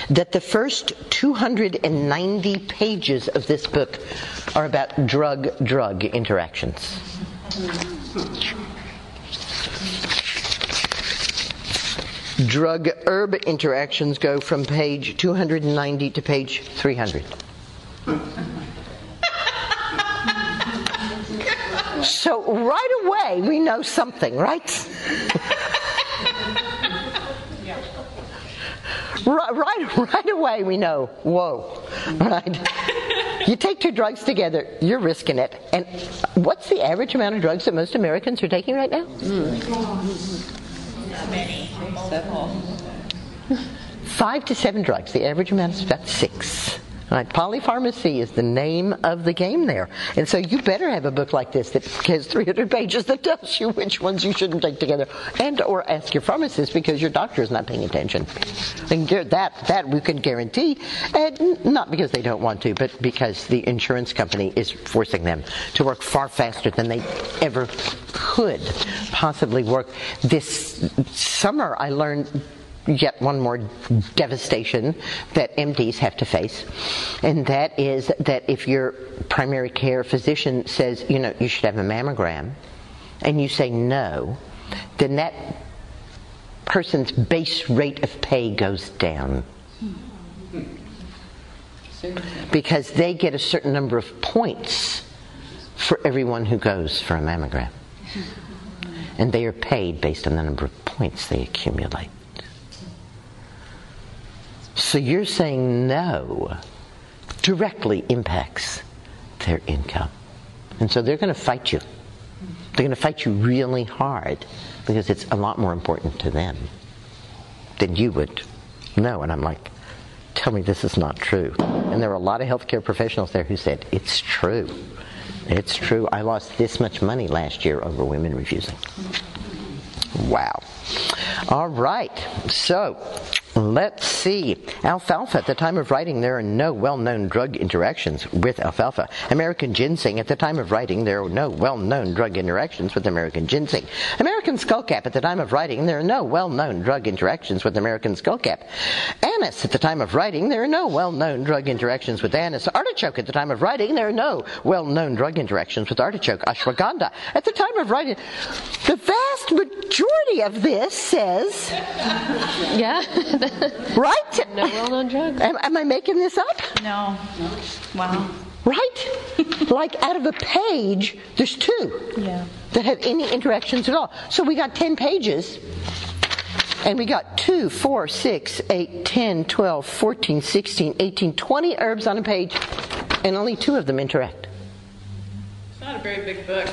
S2: that the first 290 pages of this book are about drug drug interactions. Drug herb interactions go from page 290 to page 300. (laughs) so right away we know something, right? (laughs) right, right, (laughs) right away we know, whoa, right? (laughs) You take two drugs together, you're risking it. And what's the average amount of drugs that most Americans are taking right now?
S4: Mm. Many. Several.
S2: Five to seven drugs. The average amount is about six. Right, polypharmacy is the name of the game there. And so you better have a book like this that has 300 pages that tells you which ones you shouldn't take together. And or ask your pharmacist because your doctor is not paying attention. And that, that we can guarantee. And not because they don't want to, but because the insurance company is forcing them to work far faster than they ever could possibly work. This summer I learned yet one more devastation that MDs have to face, and that is that if your primary care physician says, you know, you should have a mammogram, and you say no, then that person's base rate of pay goes down. Because they get a certain number of points for everyone who goes for a mammogram. And they are paid based on the number of points they accumulate. So you're saying no directly impacts their income. And so they're going to fight you They're going to fight you really hard because it's a lot more important to them than you would know. And I'm like, tell me this is not true. And there were a lot of healthcare professionals there who said, it's true. It's true. I lost this much money last year over women refusing. Wow. All right. So, Let's see. Alfalfa. At the time of writing, there are no well known drug interactions with alfalfa. American ginseng. At the time of writing, there are no well known drug interactions with American ginseng. American skullcap. At the time of writing, there are no well known drug interactions with American skullcap. Anise. At the time of writing, there are no well known drug interactions with anise. Artichoke. At the time of writing, there are no well known drug interactions with artichoke. Ashwagandha. At the time of writing, the vast majority of this says.
S6: Yeah. (laughs) (laughs)
S2: right?
S6: no well-known drug.
S2: Am, am I making this up?
S4: No. Wow.
S2: Right? (laughs) like out of a page, there's two
S4: Yeah.
S2: that have any interactions at all. So we got 10 pages. And we got 2, 4, 6, 8, 10, 12, 14, 16, 18, 20 herbs on a page, and only two of them interact.
S4: It's not a very big book.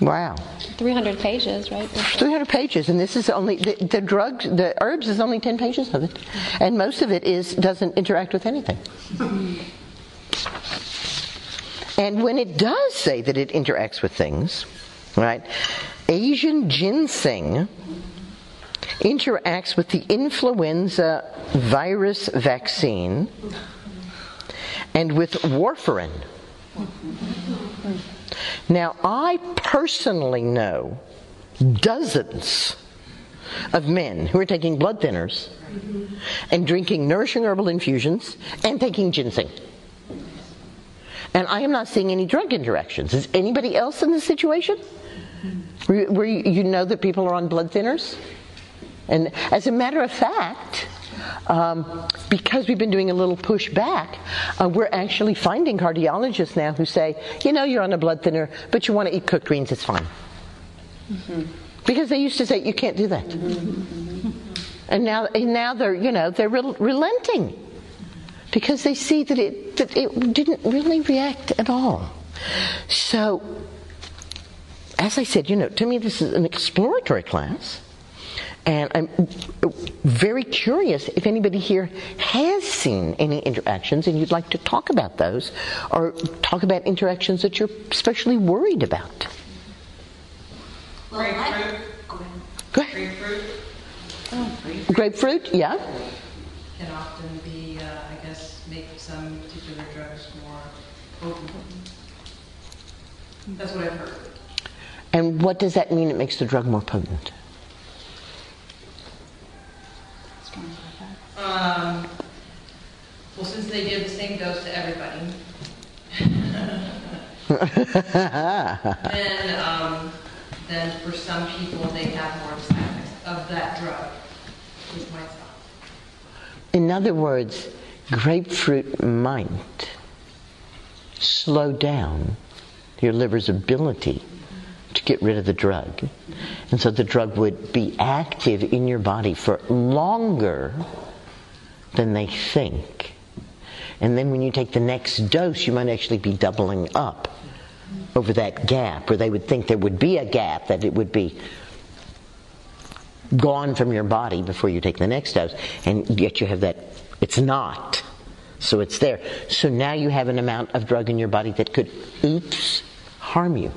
S2: Wow.
S6: 300 pages, right?
S2: 300 pages, and this is only the, the drugs, the herbs is only 10 pages of it, and most of it is doesn't interact with anything. And when it does say that it interacts with things, right? Asian ginseng interacts with the influenza virus vaccine and with warfarin. Now, I personally know dozens of men who are taking blood thinners and drinking nourishing herbal infusions and taking ginseng. And I am not seeing any drug interactions. Is anybody else in this situation? Where you know that people are on blood thinners? And as a matter of fact, um, because we've been doing a little push back, uh, we're actually finding cardiologists now who say, you know, you're on a blood thinner, but you want to eat cooked greens, it's fine. Because they used to say, you can't do that. And now, and now they're, you know, they're rel- relenting because they see that it, that it didn't really react at all. So, as I said, you know, to me this is an exploratory class. And I'm very curious if anybody here has seen any interactions and you'd like to talk about those or talk about interactions that you're especially worried about.
S4: Grapefruit.
S2: Go ahead.
S4: Grapefruit
S2: Grapefruit, yeah.
S7: can often be, uh, I guess, make some particular drugs more potent. That's what I've heard.
S2: And what does that mean? It makes the drug more potent.
S7: Um, well, since they give the same dose to everybody, (laughs) then, um, then for some people, they have more effects of that drug. Is my thought.
S2: In other words, grapefruit might slow down your liver's ability to get rid of the drug. And so the drug would be active in your body for longer than they think. And then when you take the next dose, you might actually be doubling up over that gap where they would think there would be a gap, that it would be gone from your body before you take the next dose, and yet you have that, it's not. So it's there. So now you have an amount of drug in your body that could, oops, harm you.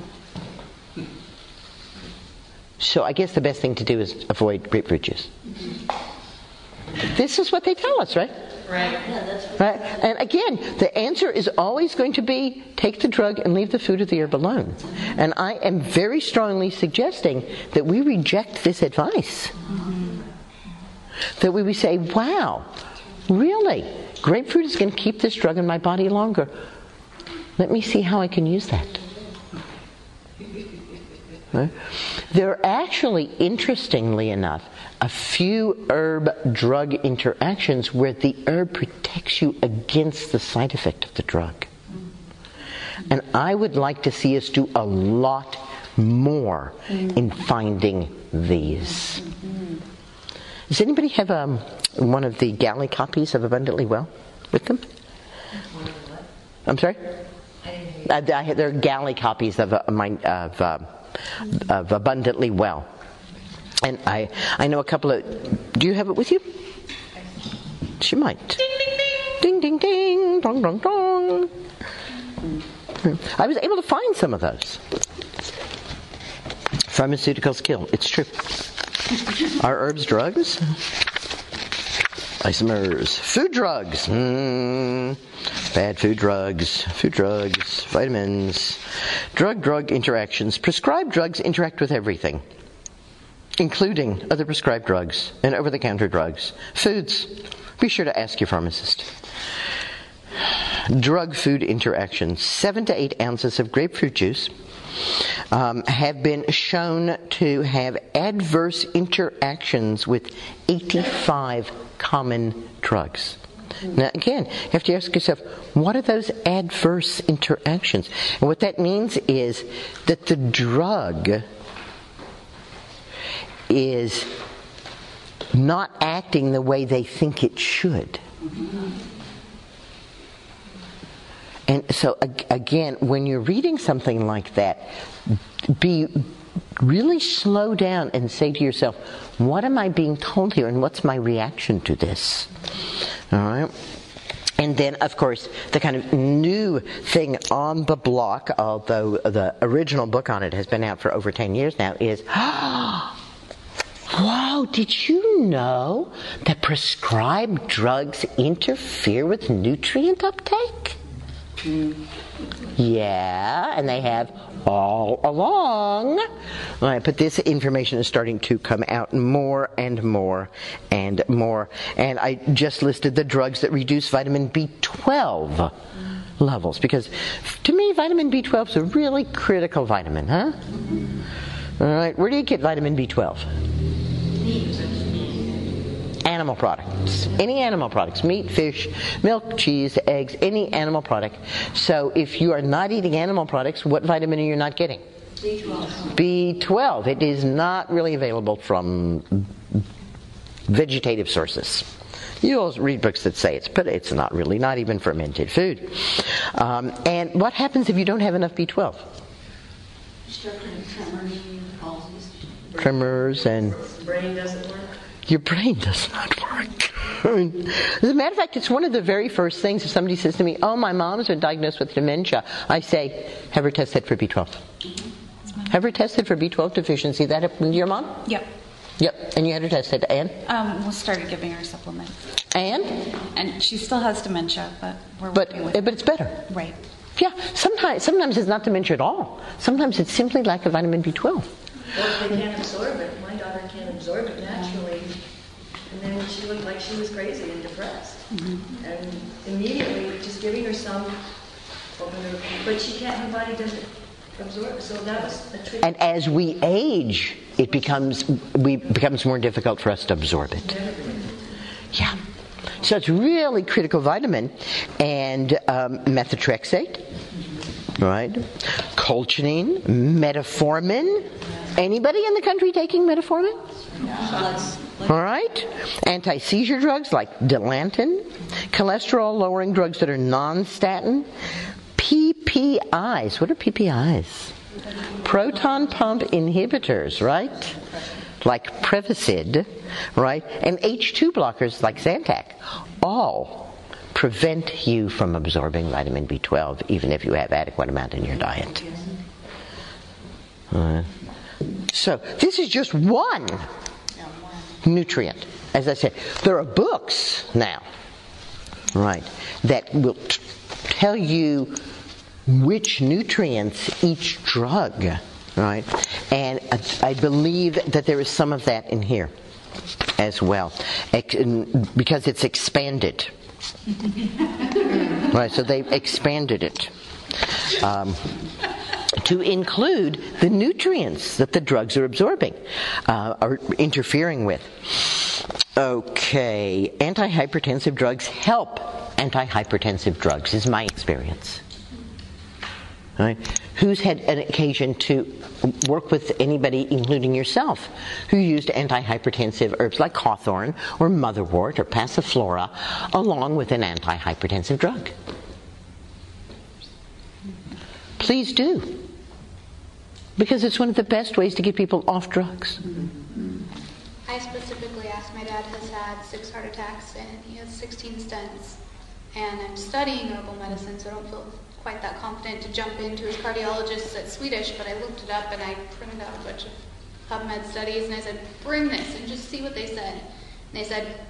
S2: So I guess the best thing to do is avoid grapefruit juice. This is what they tell us, right?
S7: Right.
S2: Right? And again, the answer is always going to be take the drug and leave the food or the herb alone. And I am very strongly suggesting that we reject this advice. That we would say, wow, really? Grapefruit is going to keep this drug in my body longer. Let me see how I can use that. Right? There are actually, interestingly enough, a few herb drug interactions where the herb protects you against the side effect of the drug. And I would like to see us do a lot more in finding these. Does anybody have um, one of the galley copies of Abundantly Well with them? I'm sorry? Uh, I, there are galley copies of, uh, my, of, uh, of Abundantly Well. And I, I know a couple of. Do you have it with you? She might. Ding, ding, ding. Ding, ding, ding. Dong, dong, dong. I was able to find some of those. Pharmaceuticals kill. It's true. Are herbs drugs? Isomers. Food drugs. Mm, bad food drugs. Food drugs. Vitamins. Drug drug interactions. Prescribed drugs interact with everything, including other prescribed drugs and over the counter drugs. Foods. Be sure to ask your pharmacist. Drug food interactions. Seven to eight ounces of grapefruit juice um, have been shown to have adverse interactions with 85 common drugs. Now, again, you have to ask yourself, what are those adverse interactions? And what that means is that the drug is not acting the way they think it should. And so, again, when you're reading something like that, be really slow down and say to yourself, what am I being told here and what's my reaction to this? All right? And then, of course, the kind of new thing on the block, although the original book on it has been out for over 10 years now, is (gasps) oh, Whoa, did you know that prescribed drugs interfere with nutrient uptake? Yeah, and they have all along. Right, but this information is starting to come out more and more and more. And I just listed the drugs that reduce vitamin B12 levels because to me, vitamin B12 is a really critical vitamin, huh? All right, where do you get vitamin B12? Animal products. Any animal products, meat, fish, milk, cheese, eggs, any animal product. So if you are not eating animal products, what vitamin are you not getting? B12. B12. It is not really available from vegetative sources. You'll read books that say it's, but it's not really, not even fermented food. Um, and what happens if you don't have enough B12? Tremors and.
S7: Brain doesn't work
S2: your brain does not work. As a matter of fact, it's one of the very first things if somebody says to me, Oh, my mom's been diagnosed with dementia, I say, Have her tested for B12. Have her tested for B12 deficiency. That happened to your mom?
S5: Yep.
S2: Yep. And you had her tested. And?
S5: Um, we started giving her supplements.
S2: And?
S5: And she still has dementia, but we're
S2: but,
S5: working with
S2: But it's better.
S5: Right.
S2: Yeah. Sometimes, sometimes it's not dementia at all. Sometimes it's simply lack of vitamin B12.
S7: Well, they can't absorb it. My daughter can't absorb it naturally. And then she looked like she was crazy and depressed. Mm-hmm. And immediately, just giving her some, her, but she can't, her body doesn't absorb. So that was a trick.
S2: And as we age, it becomes we becomes more difficult for us to absorb it. Yeah. So it's really critical vitamin and um, methotrexate, right? Colchicine, metformin. Anybody in the country taking metformin? All right? Anti seizure drugs like Dilantin, cholesterol lowering drugs that are non statin, PPIs. What are PPIs? Proton pump inhibitors, right? Like Prevacid, right? And H2 blockers like Zantac. All prevent you from absorbing vitamin B12 even if you have adequate amount in your diet. So, this is just one nutrient. As I said, there are books now, right, that will t- tell you which nutrients each drug, right? And I believe that there is some of that in here as well, because it's expanded. (laughs) right, so they've expanded it. Um, to include the nutrients that the drugs are absorbing, uh, interfering with. Okay, antihypertensive drugs help antihypertensive drugs, is my experience. Who's had an occasion to work with anybody, including yourself, who used antihypertensive herbs like hawthorn or motherwort or passiflora along with an antihypertensive drug? please do. Because it's one of the best ways to get people off drugs.
S8: I specifically asked, my dad has had six heart attacks and he has 16 stents. And I'm studying herbal medicine, so I don't feel quite that confident to jump into his cardiologist at Swedish, but I looked it up and I printed out a bunch of PubMed studies and I said, bring this and just see what they said. And they said,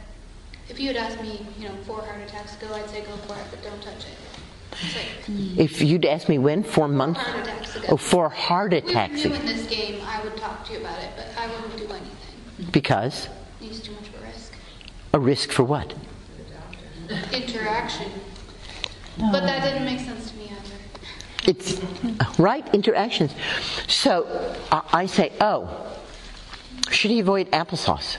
S8: if you had asked me, you know, four heart attacks ago, I'd say go for it, but don't touch it. Like,
S2: if you'd asked me when, four months?
S8: Four heart attacks ago.
S2: Oh, four heart attacks.
S8: If we were new in this game, I would talk to you about it, but I wouldn't do anything.
S2: Because?
S8: It's too much of a risk.
S2: A risk for what?
S8: Interaction. But that didn't make sense to me either.
S2: It's right interactions. So uh, I say, oh, should he avoid applesauce?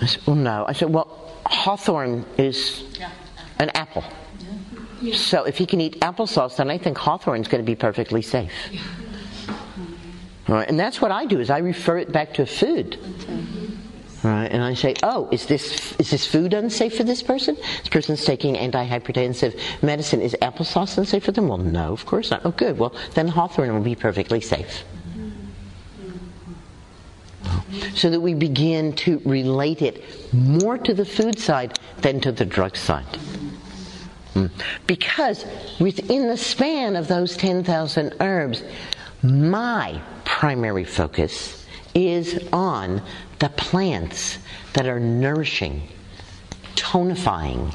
S2: I said, well, no. I said, well, hawthorn is an apple. So if he can eat applesauce, then I think hawthorn's going to be perfectly safe. Right, and that's what I do is I refer it back to food. Right, and I say, oh, is this is this food unsafe for this person? This person's taking antihypertensive medicine. Is applesauce unsafe for them? Well, no, of course not. Oh, good. Well, then hawthorn will be perfectly safe. So that we begin to relate it more to the food side than to the drug side. Because within the span of those 10,000 herbs, my primary focus is on the plants that are nourishing, tonifying,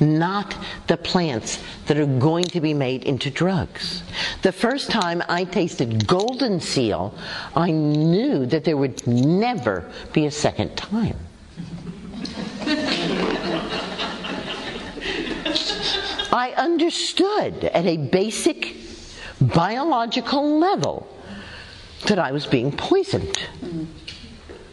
S2: not the plants that are going to be made into drugs. The first time I tasted golden seal, I knew that there would never be a second time. I understood at a basic biological level that I was being poisoned.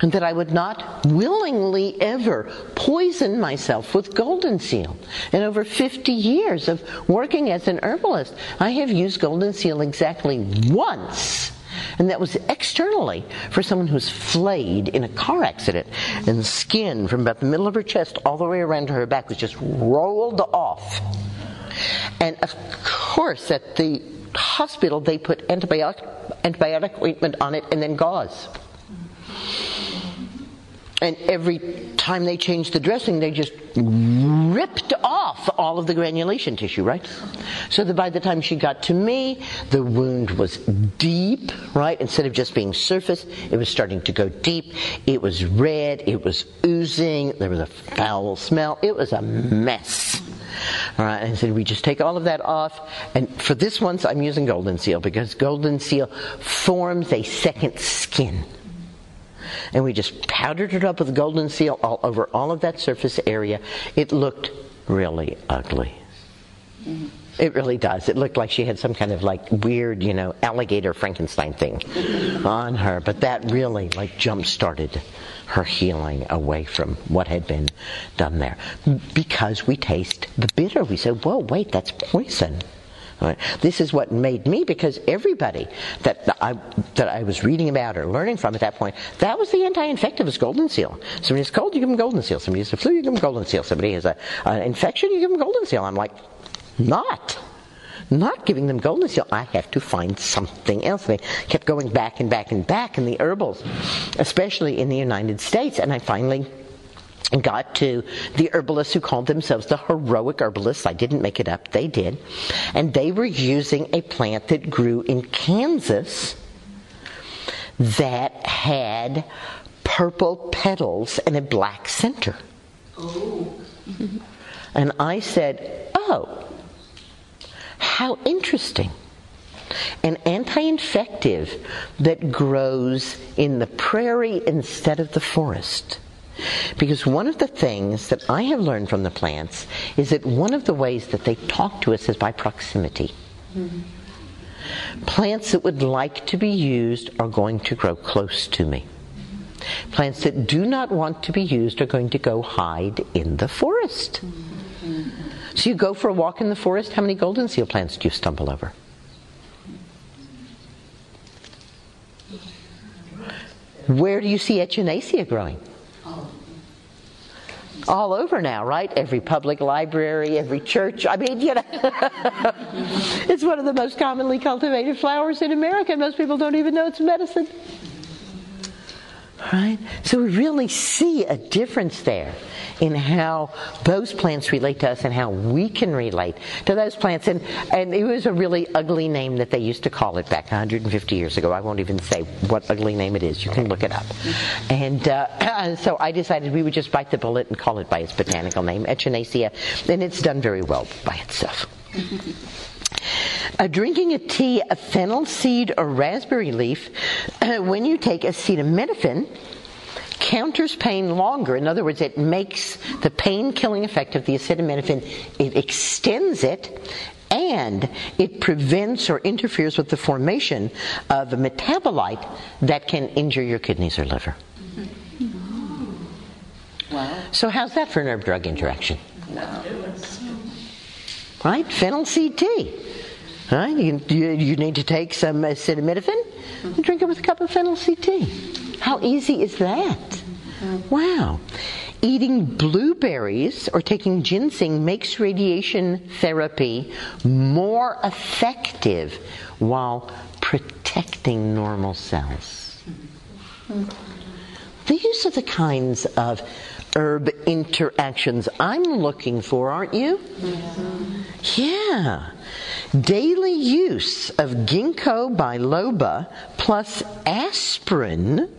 S2: And that I would not willingly ever poison myself with golden seal. In over 50 years of working as an herbalist, I have used golden seal exactly once. And that was externally for someone who's flayed in a car accident, and the skin from about the middle of her chest all the way around to her back was just rolled off. And of course, at the hospital, they put antibiotic, antibiotic ointment on it and then gauze. And every time they changed the dressing, they just ripped off all of the granulation tissue, right? So that by the time she got to me, the wound was deep, right? Instead of just being surface, it was starting to go deep. It was red. It was oozing. There was a foul smell. It was a mess. All right, and said, we just take all of that off. And for this one, I'm using Golden Seal because Golden Seal forms a second skin. And we just powdered it up with Golden Seal all over all of that surface area. It looked really ugly. Mm-hmm. It really does. It looked like she had some kind of like weird, you know, alligator Frankenstein thing on her. But that really like jump started her healing away from what had been done there. Because we taste the bitter. We say, whoa, wait, that's poison. Right. This is what made me because everybody that I that I was reading about or learning from at that point, that was the anti-infective was golden seal. Somebody has cold, you give them golden seal. Somebody has a flu, you give them golden seal. Somebody has a, an infection, you give them golden seal. I'm like, not. Not giving them golden seal. I have to find something else. They kept going back and back and back in the herbals, especially in the United States, and I finally got to the herbalists who called themselves the heroic herbalists. I didn't make it up, they did. And they were using a plant that grew in Kansas that had purple petals and a black center. Oh. And I said, Oh, how interesting. An anti infective that grows in the prairie instead of the forest. Because one of the things that I have learned from the plants is that one of the ways that they talk to us is by proximity. Mm-hmm. Plants that would like to be used are going to grow close to me. Plants that do not want to be used are going to go hide in the forest. Mm-hmm. So you go for a walk in the forest, how many golden seal plants do you stumble over? Where do you see echinacea growing? All over now, right? Every public library, every church. I mean, you know, (laughs) it's one of the most commonly cultivated flowers in America, most people don't even know it's medicine. Right? So we really see a difference there in how those plants relate to us and how we can relate to those plants. And, and it was a really ugly name that they used to call it back 150 years ago. I won't even say what ugly name it is. You can look it up. And uh, (clears throat) so I decided we would just bite the bullet and call it by its botanical name, Echinacea. And it's done very well by itself. Uh, drinking a tea of fennel seed or raspberry leaf, uh, (clears throat) when you take acetaminophen, counters pain longer. In other words, it makes the pain killing effect of the acetaminophen, it extends it, and it prevents or interferes with the formation of a metabolite that can injure your kidneys or liver.
S3: Wow.
S2: So, how's that for an herb drug interaction?
S3: Wow.
S2: Right? Fennel tea. Right? You, you, you need to take some acetaminophen and drink it with a cup of fennel tea. How easy is that? Wow. Eating blueberries or taking ginseng makes radiation therapy more effective while protecting normal cells. These are the kinds of herb interactions I'm looking for, aren't you? Yeah. Daily use of ginkgo biloba plus aspirin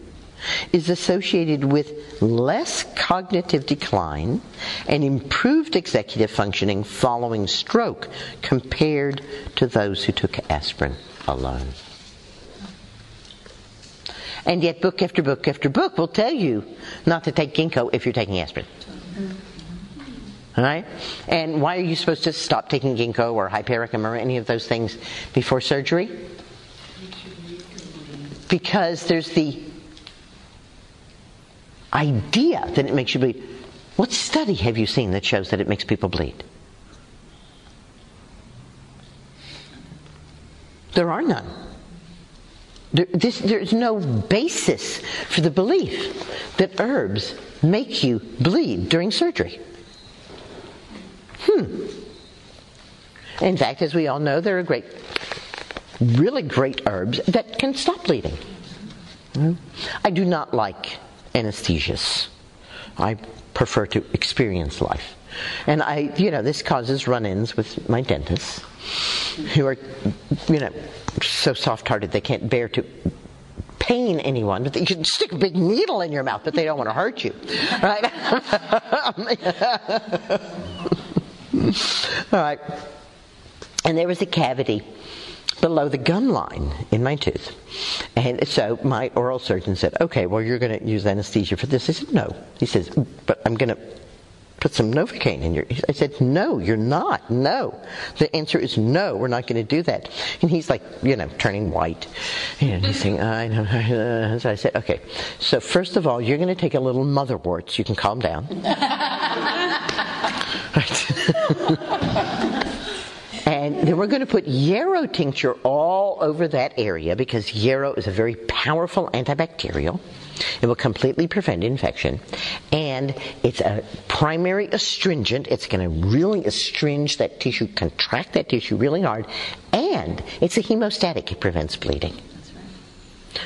S2: is associated with less cognitive decline and improved executive functioning following stroke compared to those who took aspirin alone. And yet, book after book after book will tell you not to take ginkgo if you're taking aspirin. All right? And why are you supposed to stop taking ginkgo or hypericum or any of those things before surgery? Because there's the idea that it makes you bleed. What study have you seen that shows that it makes people bleed? There are none. There, this, there's no basis for the belief that herbs make you bleed during surgery. Hmm. In fact, as we all know, there are great, really great herbs that can stop bleeding. Hmm? I do not like anesthesias. I prefer to experience life. And I, you know, this causes run ins with my dentists who are, you know, so soft hearted they can't bear to pain anyone, but you can stick a big needle in your mouth, but they don't want to hurt you. Right? (laughs) All right. And there was a cavity below the gum line in my tooth. And so my oral surgeon said, okay, well, you're going to use anesthesia for this. I said, no. He says, but I'm going to put some Novocaine in your. I said, no, you're not. No. The answer is no, we're not going to do that. And he's like, you know, turning white. And he's saying, I know. (laughs) So I said, okay. So first of all, you're going to take a little motherwort so you can calm down. And (laughs) (laughs) then we're going to put yarrow tincture all over that area because yarrow is a very powerful antibacterial. It will completely prevent infection. And it's a primary astringent. It's going to really astringe that tissue, contract that tissue really hard. And it's a hemostatic. It prevents bleeding.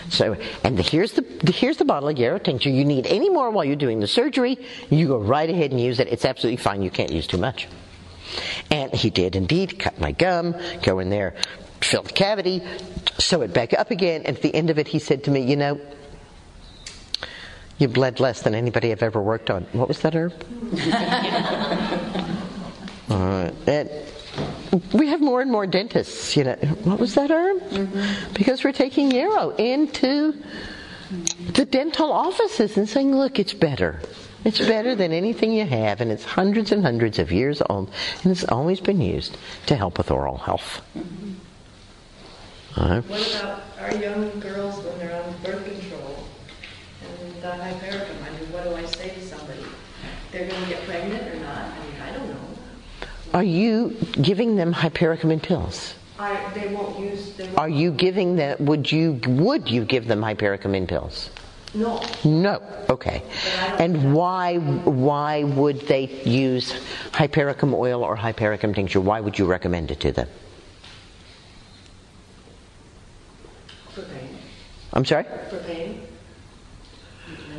S2: So, and the, here's the, here's the bottle of yarrow tincture. You need any more while you're doing the surgery, you go right ahead and use it. It's absolutely fine. You can't use too much. And he did indeed cut my gum, go in there, fill the cavity, sew it back up again, and at the end of it, he said to me, You know, you bled less than anybody I've ever worked on. What was that herb? (laughs) uh, and we have more and more dentists, you know. What was that herb? Mm-hmm. Because we're taking yarrow into the dental offices and saying, look, it's better. It's better than anything you have, and it's hundreds and hundreds of years old, and it's always been used to help with oral health.
S7: Right. What about our young girls when they're on birth control and the hypericum? I mean, what do I say to somebody? They're going to get pregnant or not? I mean, I don't know.
S2: Are you giving them hypericum in pills?
S7: I, they won't use. They won't
S2: Are you giving them? Would you would you give them hypericum in pills?
S7: No.
S2: No. Okay. And why why would they use hypericum oil or hypericum tincture? Why would you recommend it to them?
S7: For pain.
S2: I'm sorry?
S7: For pain.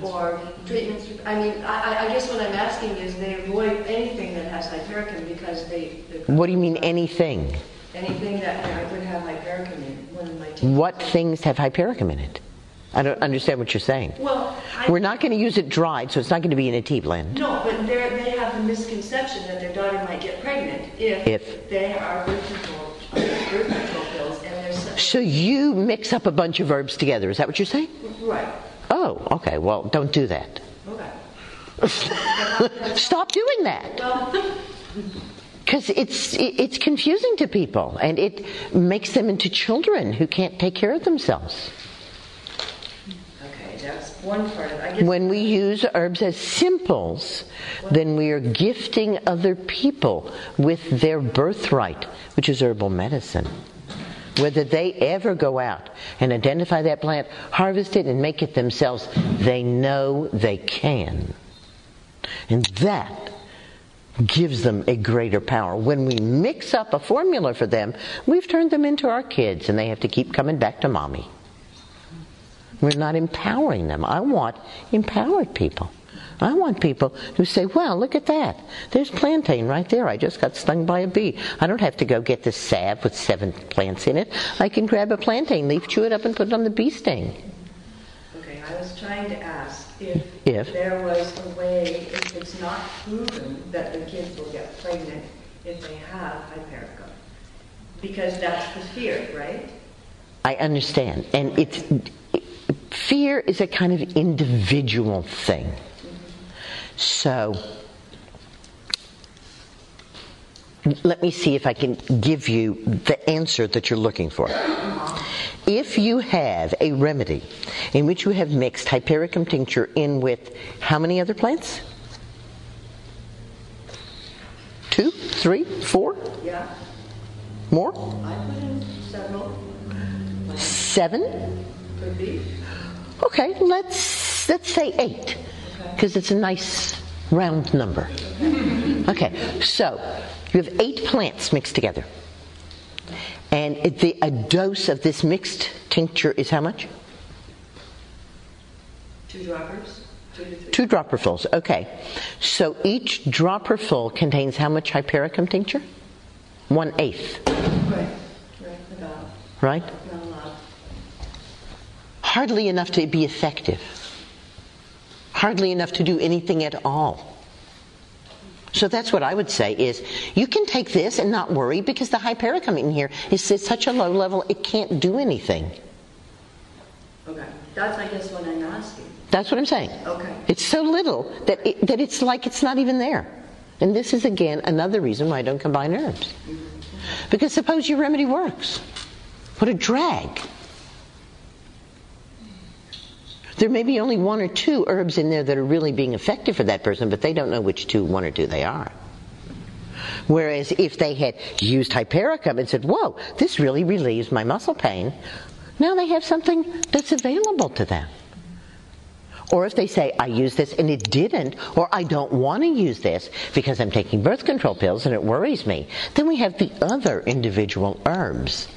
S7: Or treatments, I mean, I, I- guess what I'm asking is they avoid anything that has hypericum because they.
S2: What do you mean anything?
S7: Anything that I would have hypericum in, one of my.
S2: What things have hypericum in it? I don't understand what you're saying.
S7: Well, I.
S2: We're not going to use it dried, so it's not going to be in a tea blend.
S7: No, but they're, have a misconception that their daughter might get pregnant if.
S2: If.
S7: They are birth control, birth control pills and some-
S2: So you mix up a bunch of herbs together. Is that what you're saying?
S7: Right,
S2: Oh, okay. Well, don't do that.
S7: okay. (laughs)
S2: Stop doing that. (laughs) Because it's it's confusing to people, and it makes them into children who can't take care of themselves.
S7: One part of it.
S2: When we use herbs as simples, then we are gifting other people with their birthright, which is herbal medicine. Whether they ever go out and identify that plant, harvest it, and make it themselves, they know they can. And that gives them a greater power. When we mix up a formula for them, we've turned them into our kids, and they have to keep coming back to mommy. We're not empowering them. I want empowered people. I want people who say, well, look at that. There's plantain right there. I just got stung by a bee. I don't have to go get this salve with seven plants in it. I can grab a plantain leaf, chew it up, and put it on the bee sting.
S7: Okay, I was trying to ask if.
S2: If?
S7: There was a way, if it's not proven that the kids will get pregnant if they have hypericum. Because that's the fear, right?
S2: I understand. And it's, fear is a kind of individual thing. So, let me see if I can give you the answer that you're looking for. If you have a remedy in which you have mixed hypericum tincture in with how many other plants? Two, three, four,
S7: Yeah,
S2: more?
S7: I put in several,
S2: Seven?
S7: could be.
S2: Okay, let's let's say eight, because it's a nice round number. Okay, so you have eight plants mixed together, and it- the a dose of this mixed tincture is how much?
S7: Two droppers, two.
S2: Two dropperfuls. Okay, so each dropperful contains how much hypericum tincture? One eighth,
S7: Right, right, about,
S2: right?
S7: not a lot.
S2: Hardly enough to be effective. Hardly enough to do anything at all. So that's what I would say is you can take this and not worry because the hypericum in here is at such a low level it can't do anything.
S7: Okay, that's, I guess, what I'm asking.
S2: That's what I'm saying.
S7: Okay.
S2: It's so little that it, that it's like it's not even there. And this is again another reason why I don't combine herbs. Mm-hmm. Because suppose your remedy works. What a drag. There may be only one or two herbs in there that are really being effective for that person, but they don't know which two, one or two they are. Whereas if they had used hypericum and said, whoa, this really relieves my muscle pain, now they have something that's available to them. Or if they say, I use this and it didn't, or I don't want to use this because I'm taking birth control pills and it worries me, then we have the other individual herbs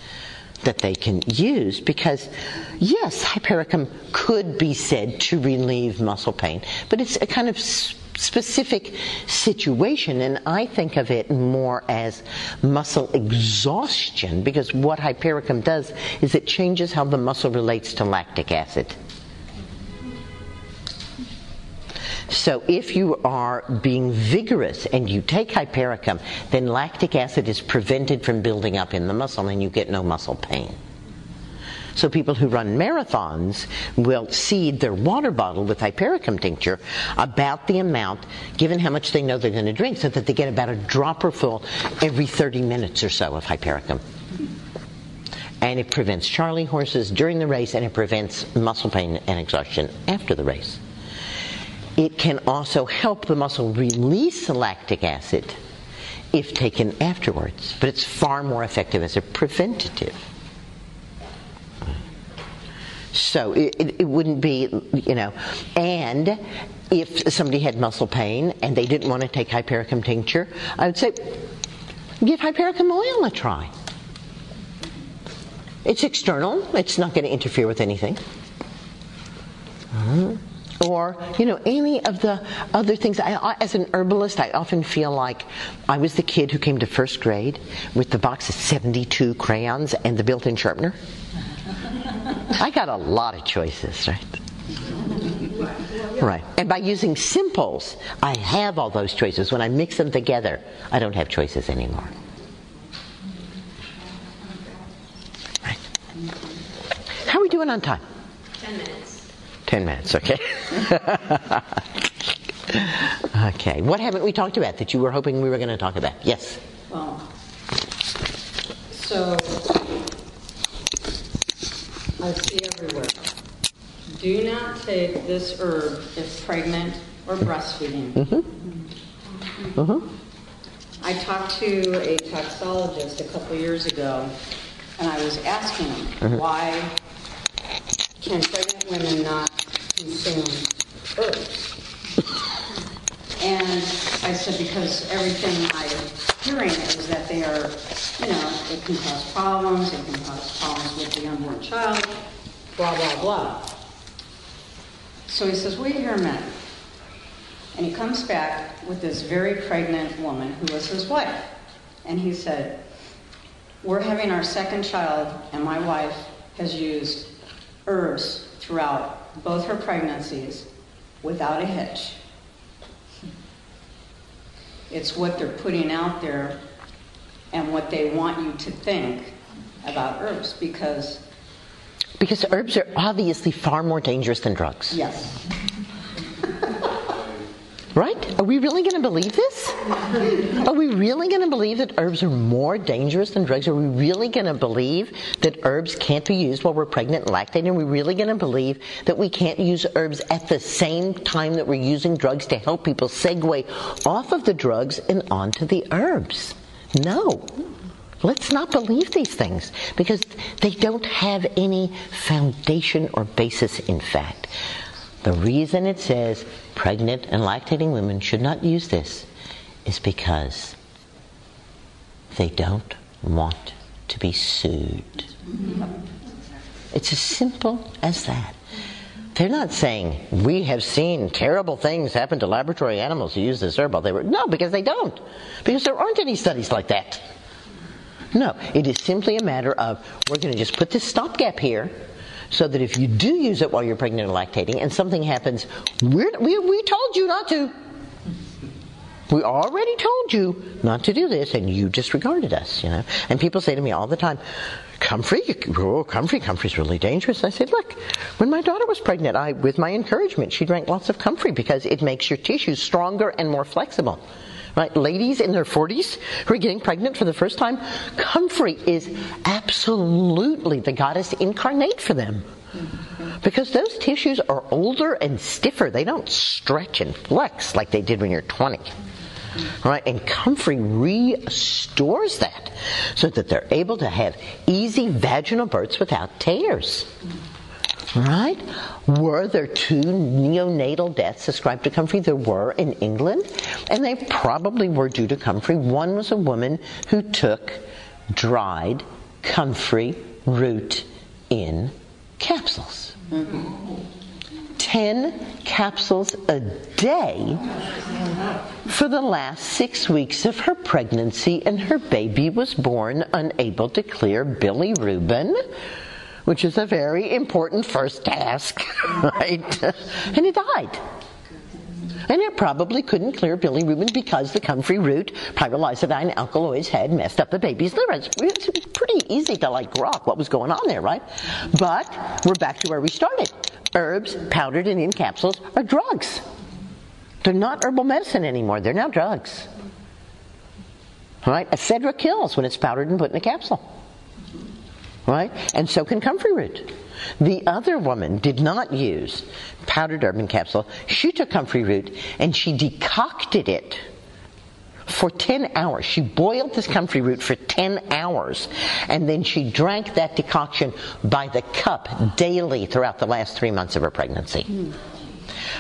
S2: that they can use because, yes, hypericum could be said to relieve muscle pain, but it's a kind of specific situation, and I think of it more as muscle exhaustion because what hypericum does is it changes how the muscle relates to lactic acid. So if you are being vigorous and you take hypericum, then lactic acid is prevented from building up in the muscle and you get no muscle pain. So people who run marathons will seed their water bottle with hypericum tincture about the amount given how much they know they're going to drink so that they get about a dropper full every 30 minutes or so of hypericum. And it prevents charley horses during the race and it prevents muscle pain and exhaustion after the race. It can also help the muscle release lactic acid if taken afterwards, but it's far more effective as a preventative. So it, it, it wouldn't be, you know, and if somebody had muscle pain and they didn't want to take hypericum tincture, I would say, give hypericum oil a try. It's external, it's not going to interfere with anything. Uh-huh. Or, you know, any of the other things. I, I, as an herbalist, I often feel like I was the kid who came to first grade with the box of 72 crayons and the built in sharpener. I got a lot of choices, right? Right. And by using simples, I have all those choices. When I mix them together, I don't have choices anymore. Right. How are we doing on time?
S6: Ten minutes.
S2: Ten minutes, okay. (laughs) okay. What haven't we talked about that you were hoping we were going to talk about? Yes.
S9: Well, so I see everywhere. Do not take this herb if pregnant or breastfeeding.
S2: Mm-hmm. Mm-hmm.
S9: I talked to a toxologist a couple years ago, and I was asking him
S2: Mhm.
S9: why can pregnant women not consume herbs? And I said because everything I'm hearing is that they are, you know, it can cause problems, it can cause problems with the unborn child, blah, blah, blah. So he says, wait here a minute. And he comes back with this very pregnant woman who was his wife. And he said, We're having our second child, and my wife has used herbs throughout both her pregnancies without a hitch. It's what they're putting out there and what they want you to think about herbs because,
S2: Because herbs are obviously far more dangerous than drugs.
S9: yes,
S2: Right? Are we really going to believe this? Are we really going to believe that herbs are more dangerous than drugs? Are we really going to believe that herbs can't be used while we're pregnant and lactating? Are we really going to believe that we can't use herbs at the same time that we're using drugs to help people segue off of the drugs and onto the herbs? No. Let's not believe these things because they don't have any foundation or basis in fact. The reason it says pregnant and lactating women should not use this is because they don't want to be sued. It's as simple as that. They're not saying we have seen terrible things happen to laboratory animals who use this herb they were no, because they don't. Because there aren't any studies like that. No, it is simply a matter of we're going to just put this stopgap here so that if you do use it while you're pregnant and lactating and something happens, we, we told you not to. We already told you not to do this, and you disregarded us, you know. And people say to me all the time, comfrey, oh, comfrey, comfrey's really dangerous. I said, look, when my daughter was pregnant, I, with my encouragement, she drank lots of comfrey because it makes your tissues stronger and more flexible. Right? Ladies in their 40s who are getting pregnant for the first time, comfrey is absolutely the goddess incarnate for them. Because those tissues are older and stiffer. They don't stretch and flex like they did when you're 20. Right? And comfrey restores that so that they're able to have easy vaginal births without tears. Right? Were there two neonatal deaths ascribed to comfrey? There were in England, and they probably were due to comfrey. One was a woman who took dried comfrey root in capsules. Ten capsules a day for the last six weeks of her pregnancy, and her baby was born unable to clear bilirubin which is a very important first task, (laughs) right? and he died. And it probably couldn't clear bilirubin because the comfrey root pyrrolizidine alkaloids had messed up the baby's liver. It's, pretty easy to like grok what was going on there, right? But we're back to where we started. Herbs, powdered and in capsules, are drugs. They're not herbal medicine anymore. They're now drugs. Right? Ephedra kills when it's powdered and put in a capsule right? And so can comfrey root. The other woman did not use powdered herb and capsule. She took comfrey root and she decocted it for 10 hours. She boiled this comfrey root for 10 hours, and then she drank that decoction by the cup daily throughout the last three months of her pregnancy.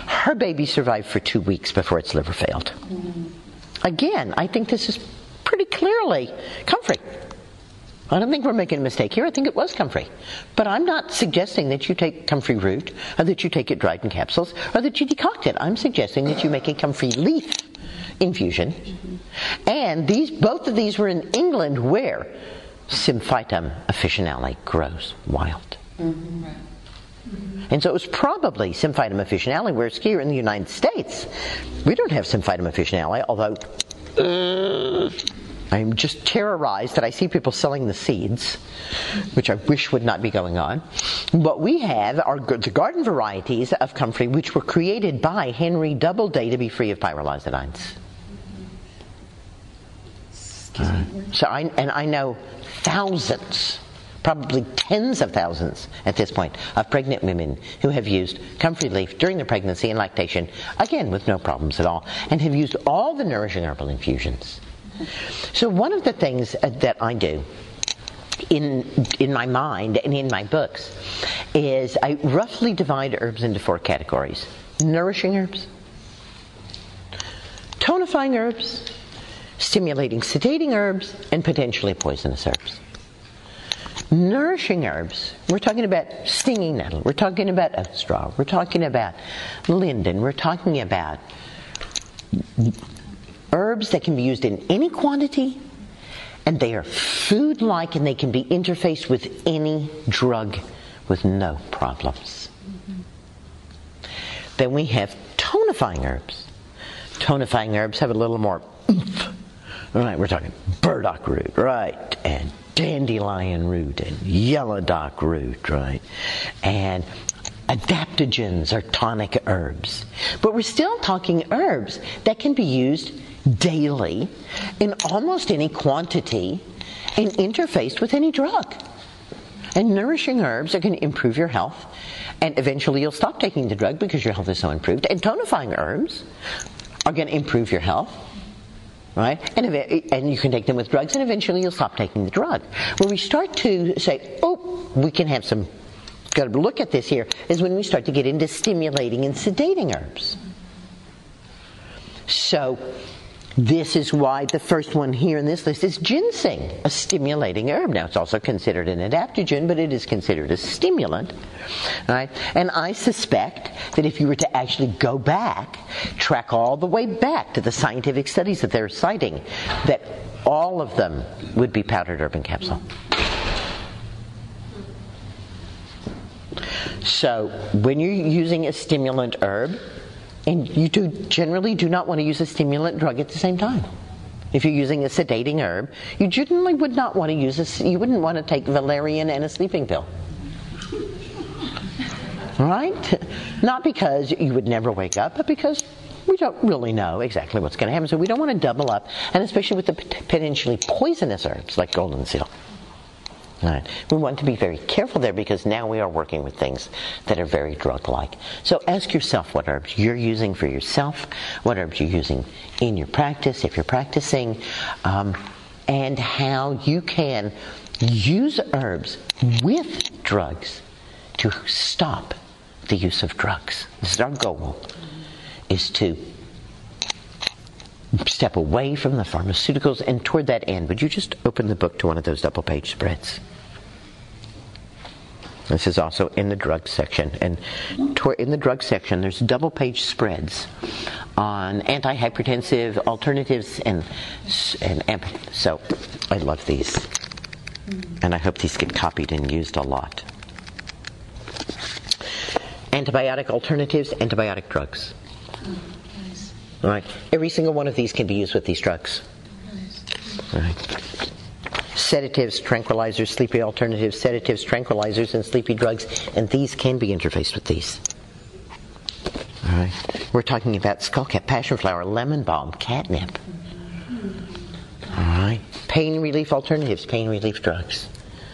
S2: Her baby survived for two weeks before its liver failed. Mm-hmm. Again, I think this is pretty clearly comfrey. I don't think we're making a mistake here. I think it was comfrey. But I'm not suggesting that you take comfrey root, or that you take it dried in capsules, or that you decoct it. I'm suggesting that you make a comfrey leaf infusion. Mm-hmm. And these, both of these were in England where Symphytum officinale grows wild. Mm-hmm. And so it was probably Symphytum officinale, whereas here in the United States, we don't have Symphytum officinale, although uh, I'm just terrorized that I see people selling the seeds, which I wish would not be going on. What we have are the garden varieties of comfrey, which were created by Henry Doubleday to be free of pyrrolizidines. Uh, so I, and I know thousands, probably tens of thousands at this point, of pregnant women who have used comfrey leaf during their pregnancy and lactation, again with no problems at all, and have used all the nourishing herbal infusions. So one of the things uh, that I do in in my mind and in my books is I roughly divide herbs into four categories: nourishing herbs, tonifying herbs, stimulating, sedating herbs, and potentially poisonous herbs. Nourishing herbs, we're talking about stinging nettle, we're talking about oat straw, we're talking about linden, we're talking about herbs that can be used in any quantity, and they are food like and they can be interfaced with any drug with no problems. Mm-hmm. Then we have tonifying herbs. Tonifying herbs have a little more oomph Right, we're talking burdock root, right, and dandelion root, and yellow dock root, right, and adaptogens are tonic herbs. But we're still talking herbs that can be used daily in almost any quantity and interfaced with any drug. And nourishing herbs are going to improve your health, and eventually you'll stop taking the drug because your health is so improved. And tonifying herbs are going to improve your health right? And, and you can take them with drugs, and eventually you'll stop taking the drug. Where we start to say, oh, we can have some, got to look at this here, is when we start to get into stimulating and sedating herbs. So, this is why the first one here in this list is ginseng, a stimulating herb. Now, it's also considered an adaptogen, but it is considered a stimulant. Right? And I suspect that if you were to actually go back, track all the way back to the scientific studies that they're citing, that all of them would be powdered herb and capsule. So, when you're using a stimulant herb, and you do generally do not want to use a stimulant drug at the same time. If you're using a sedating herb, you generally would not want to use a, you wouldn't want to take valerian and a sleeping pill. Right? Not because you would never wake up, but because we don't really know exactly what's going to happen. So we don't want to double up, and especially with the potentially poisonous herbs like golden seal. We want to be very careful there because now we are working with things that are very drug like. So ask yourself what herbs you're using for yourself, what herbs you're using in your practice if you're practicing, um, and how you can use herbs with drugs to stop the use of drugs. This is our goal, is to step away from the pharmaceuticals and toward that end. Would you just open the book to one of those double page spreads? This is also in the drug section. And in the drug section, there's double page spreads on antihypertensive alternatives and, and so I love these. And I hope these get copied and used a lot. Antibiotic alternatives, antibiotic drugs. All right. Every single one of these can be used with these drugs. All right sedatives, tranquilizers, sleepy alternatives, sedatives, tranquilizers, and sleepy drugs, and these can be interfaced with these. All right. We're talking about skullcap, passion flower, lemon balm, catnip. All right. Pain relief alternatives, pain relief drugs.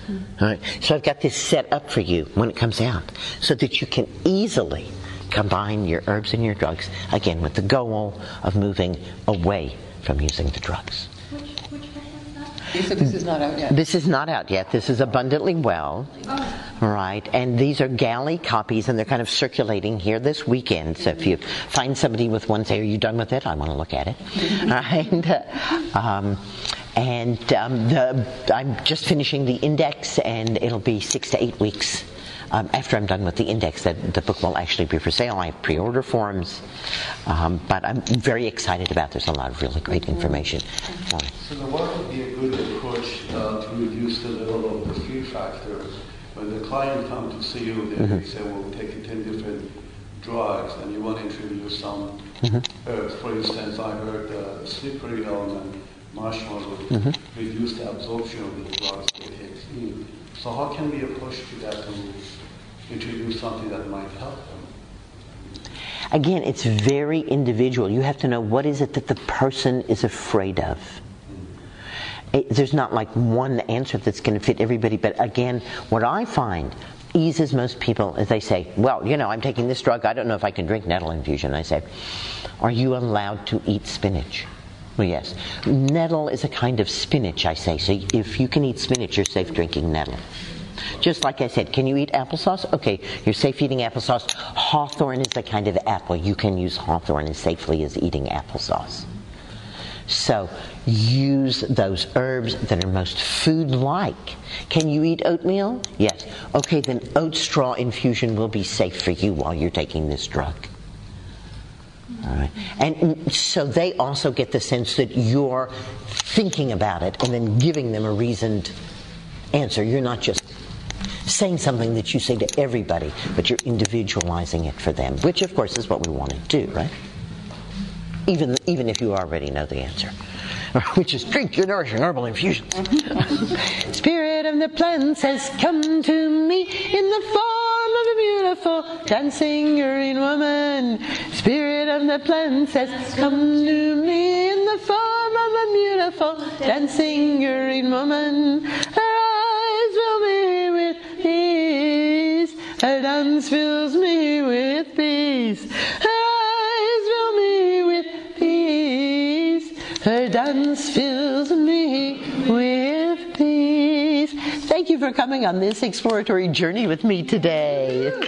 S2: All right. So I've got this set up for you when it comes out so that you can easily combine your herbs and your drugs again with the goal of moving away from using the drugs.
S3: This is not out yet?
S2: This is not out yet. This is Abundantly Well. Right. And these are galley copies, and they're kind of circulating here this weekend. So if you find somebody with one, say, Are you done with it? I want to look at it. (laughs) right. Um, and um, the, I'm just finishing the index, and it'll be six to eight weeks um, after I'm done with the index, that the book will actually be for sale. I have pre-order forms, um, but I'm very excited about. There's a lot of really great information.
S10: So the what would be a good approach uh, to reduce the level of the fear factor? When the client comes to see you, they mm-hmm. say, "Well, take 10 different drugs," and you want to introduce some mm-hmm. herbs. For instance, I heard uh, slippery elm and marshmallow mm-hmm. reduce the absorption of the drugs they take in. So how can we approach to that to introduce something that might help them?
S2: Again, it's very individual. You have to know what is it that the person is afraid of. Mm. It, there's not like one answer that's going to fit everybody, but again, what I find eases most people as they say, Well, you know, I'm taking this drug, I don't know if I can drink nettle infusion. I say, Are you allowed to eat spinach? Well, yes. Nettle is a kind of spinach, I say. So if you can eat spinach, you're safe drinking nettle. Just like I said, can you eat applesauce? Okay, you're safe eating applesauce. Hawthorn is a kind of apple. You can use hawthorn as safely as eating applesauce. So use those herbs that are most food like. Can you eat oatmeal? Yes. Okay, then oat straw infusion will be safe for you while you're taking this drug. All right. And so they also get the sense that you're thinking about it and then giving them a reasoned answer. You're not just saying something that you say to everybody, but you're individualizing it for them, which of course is what we want to do, right? Even, even if you already know the answer, (laughs) which is drink your nourishing herbal infusions. (laughs) Spirit of the plants has come to me in the form of a beautiful dancing green woman. Spirit of the plants has come to me in the form of a beautiful dancing green woman. Her dance fills me with peace. Her eyes fill me with peace. Her dance fills me with peace. Thank you for coming on this exploratory journey with me today.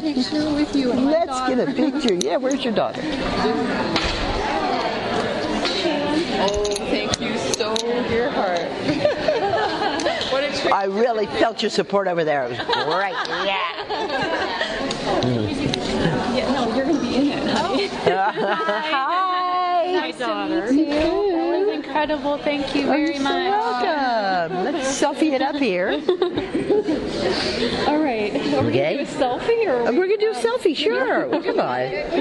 S2: Picture mm-hmm. with you and Let's daughter. get a picture. Yeah, where's your daughter?
S4: Oh, thank you so, dear heart. (laughs)
S2: what a treat. I really felt your support over there. It was great. Yeah.
S4: Yeah, no, you're going to be in it. (laughs)
S2: Hi. (laughs)
S4: Hi, daughter
S6: incredible. Thank you very
S2: oh,
S6: much.
S2: welcome. Let's selfie it up here. (laughs)
S4: all right. Are we okay. going to do a selfie? Or
S2: we... are going to do a selfie, sure. Well, come on.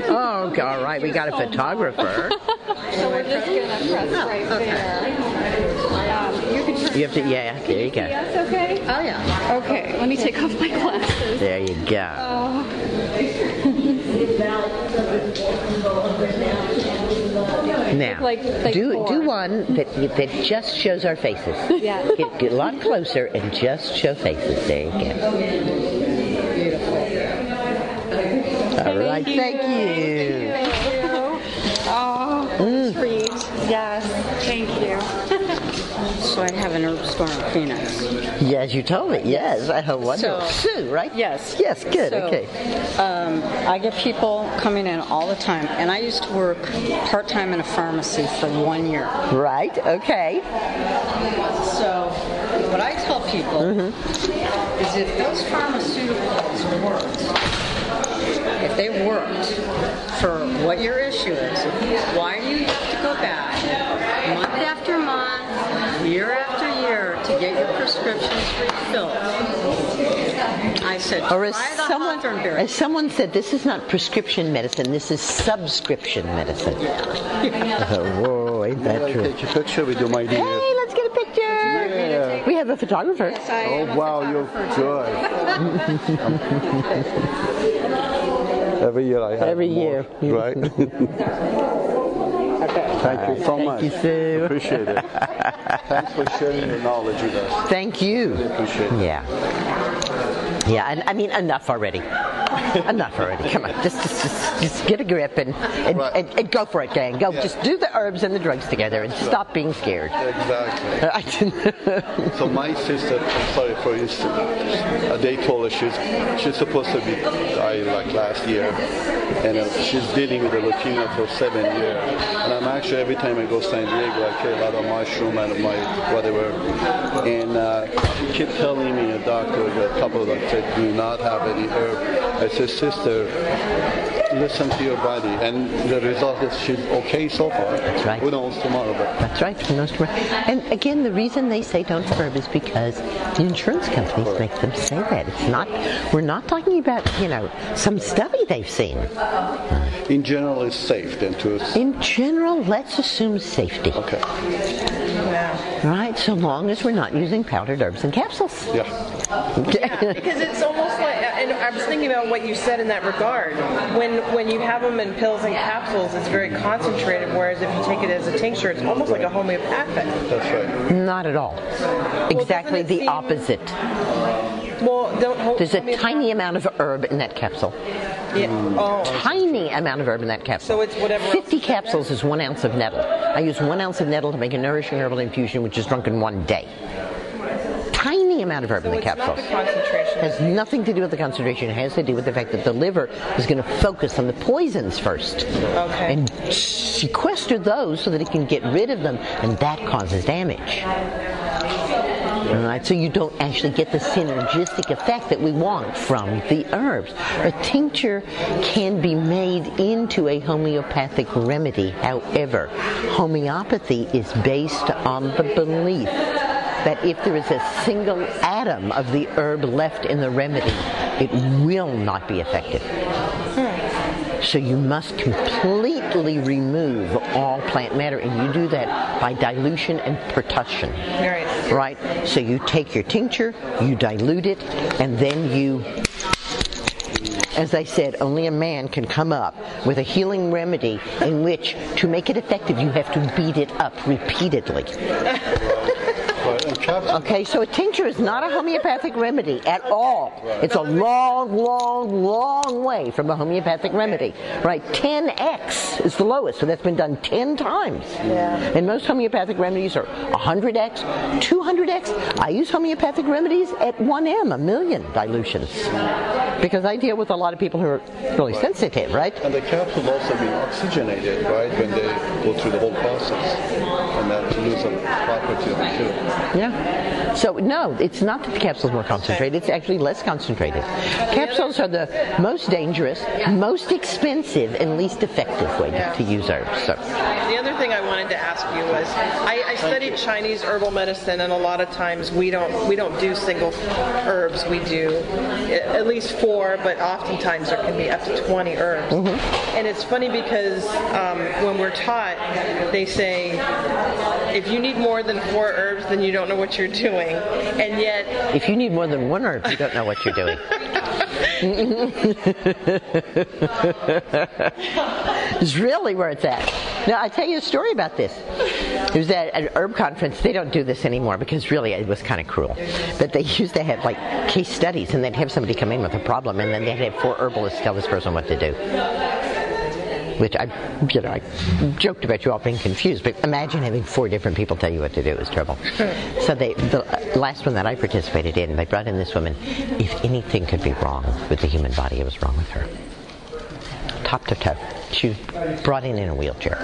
S2: Oh, all right. We got a photographer. (laughs)
S4: so we're just going to press right there. Um, you,
S2: you have to, yeah, there you go.
S4: Yes, okay?
S2: Oh, yeah.
S4: Okay, let me take off my glasses.
S2: There you go. Oh. (laughs) Now, like, like do do one that that just shows our faces.
S4: Yeah.
S2: Get, get a lot closer and just show faces. There you go.
S4: Beautiful.
S2: All right. Thank you.
S4: Thank you. Oh, mm. treat. Yes.
S9: So I have an herb store in Phoenix.
S2: Yes, you told me. Yes, I have one. So, Sue, right?
S9: Yes.
S2: Yes, good.
S9: So,
S2: okay.
S9: Um, I get people coming in all the time, and I used to work part time in a pharmacy for one year.
S2: Right. Okay.
S9: So what I tell people mm-hmm. is if those pharmaceuticals worked, if they worked for what your issue is, why do you have to go back month after month, year after year to I said,
S2: Or as someone, as someone said, this is not prescription medicine, this is subscription medicine. (laughs) Oh, whoa, ain't that
S10: May I
S2: true?
S10: take a picture with you, my dear?
S2: Hey, let's get a picture.
S10: Yeah.
S2: We have a photographer.
S10: Oh, wow, you're good. Every year I have
S2: Every
S10: more,
S2: year.
S10: Right? (laughs) Thank you so
S2: Thank
S10: much.
S2: you, Sue.
S10: Appreciate it. (laughs) Thanks for sharing your knowledge with us.
S2: Thank you.
S10: Really appreciate it.
S2: Yeah. Yeah, and I mean enough already. enough already. Come on, just just just, just get a grip and and,
S10: Right.
S2: and and go for it, gang. Go,
S10: Yeah.
S2: just do the herbs and the drugs together and stop being scared.
S10: Exactly. (laughs) So my sister, sorry for you, they told her she's she's supposed to be dying like last year, and uh, she's dealing with a leukemia for seven years. And every time I go to San Diego, I carry a lot of mushroom and my whatever. And uh, she kept telling me a doctor, a couple of them said, do not have any herb. I said, sister, listen to your body, and the result is she's okay so far.
S2: That's right.
S10: Who knows tomorrow? But
S2: That's right. most of our- And again, the reason they say don't herb is because the insurance companies make them say that. It's not. We're not talking about you know some study they've seen.
S10: in general, it's safe then to.
S2: In general, let's assume safety.
S10: Okay.
S2: Right, so long as we're not using powdered herbs and capsules.
S10: Yeah.
S11: Because it's almost like, and I was thinking about what you said in that regard. When when you have them in pills and capsules, it's very concentrated. Whereas if you take it as a tincture, it's almost like a homeopathic.
S10: That's right.
S2: Not at all. Exactly the
S11: seem-
S2: opposite.
S11: Well, don't. ho-
S2: There's a tiny amount of herb in that capsule.
S11: Yeah. Oh.
S2: Tiny amount of herb in that capsule.
S11: So it's whatever
S2: 50 capsules is one ounce of nettle. I use one ounce of nettle to make a nourishing herbal infusion, which is drunk in one day. Tiny amount of herb
S11: So
S2: in the
S11: not
S2: capsules.
S11: the concentration.
S2: has nothing to do with the concentration. It has to do with the fact that the liver is going to focus on the poisons first.
S11: Okay.
S2: And sequester those so that it can get rid of them, and that causes damage. Right, so you don't actually get the synergistic effect that we want from the herbs. A tincture can be made into a homeopathic remedy. However, homeopathy is based on the belief that if there is a single atom of the herb left in the remedy, it will not be effective. Hmm. So you must completely remove all plant matter, and you do that by dilution and percussion.
S11: Right.
S2: Right? So you take your tincture, you dilute it, and then you as I said, only a man can come up with a healing remedy in which, to make it effective, you have to beat it up repeatedly. (laughs)
S10: Right. And capsule.
S2: Okay, so a tincture is not a homeopathic remedy at all. It's a long, long, long way from a homeopathic remedy. Right? 10x is the lowest, so that's been done 10 times.
S11: Yeah.
S2: And most homeopathic remedies are 100x, 200x. I use homeopathic remedies at 1m, a million dilutions. Because I deal with a lot of people who are really sensitive, right?
S10: And the capsule also being oxygenated, right, when they go through the whole process, and that lose a property of the sugar.
S2: Yeah. So no, it's not that the capsule's more concentrated. It's actually less concentrated. Capsules are the most dangerous, most expensive, and least effective way to, to use herbs. So
S11: The other thing I wanted to ask you was, I, I studied Chinese herbal medicine, and a lot of times we don't we don't do single herbs. We do at least four, but oftentimes there can be up to 20 herbs. And it's funny because um, when we're taught, they say if you need more than four herbs, then you don't know what you're doing. And yet,
S2: if you need more than one herb, you don't know what you're doing. (laughs) it's really where it's at. Now, I tell you a story about this. It was at an herb conference. They don't do this anymore because really it was kind of cruel. But they used to have like case studies, and they'd have somebody come in with a problem, and then they'd have four herbalists tell this person what to do. Which I, you know, I joked about you all being confused, but imagine having four different people tell you what to do. is trouble. So they, the last one that I participated in, they brought in this woman. If anything could be wrong with the human body, it was wrong with her top to toe. She was brought in in a wheelchair.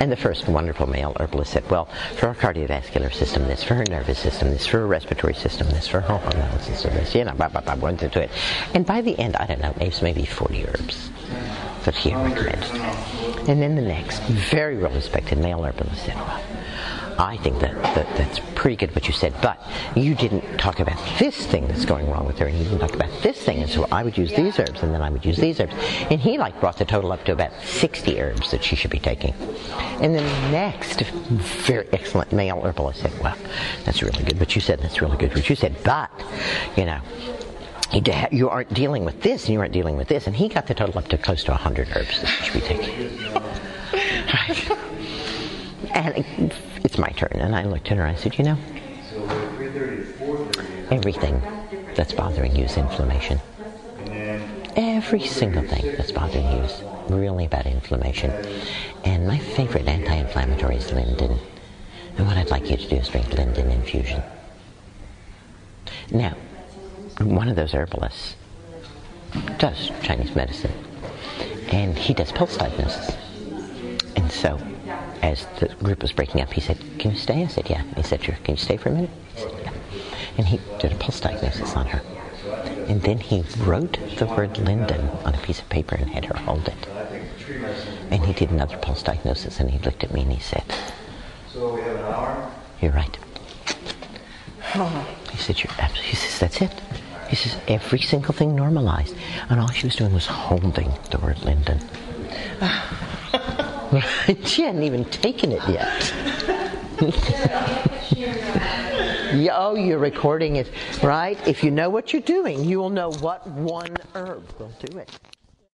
S2: And the first wonderful male herbalist said, well, for her cardiovascular system, this, for her nervous system, this, for her respiratory system, this, for her hormonal system, this, you know, blah, blah, blah, went into it. And by the end, I don't know, maybe 40 herbs that he recommended. And then the next, very well respected male herbalist said, well, I think that, that that's pretty good what you said, but you didn't talk about this thing that's going wrong with her, and you didn't talk about this thing, and so I would use these herbs, and then I would use these herbs. And he like brought the total up to about 60 herbs that she should be taking. And then the next very excellent male herbalist said, well, that's really good what you said, that's really good what you said, but, you know, you aren't dealing with this and you aren't dealing with this. And he got the total up to close to 100 herbs that should be taking. Right. (laughs) And it, it's my turn. And I looked at her and I said, you know, everything that's bothering you is inflammation. Every single thing that's bothering you is really about inflammation. And my favorite anti-inflammatory is linden. And what I'd like you to do is drink linden infusion. Now, one of those herbalists does Chinese medicine, and he does pulse diagnosis. And so, as the group was breaking up, he said, "Can you stay?" I said, "Yeah." He said, "Sure." Can you stay for a minute? He said, "Yeah." And he did a pulse diagnosis on her, and then he wrote the word Linden on a piece of paper and had her hold it. And he did another pulse diagnosis, and he looked at me and he said,
S12: So we have an hour?
S2: "You're right." Oh. He said, You're abs-" he says, that's it. He says, every single thing normalized. And all she was doing was holding the word Linden. (laughs) she hadn't even taken it yet. (laughs) Oh, you're recording it, right? If you know what you're doing, you will know what one herb will do it.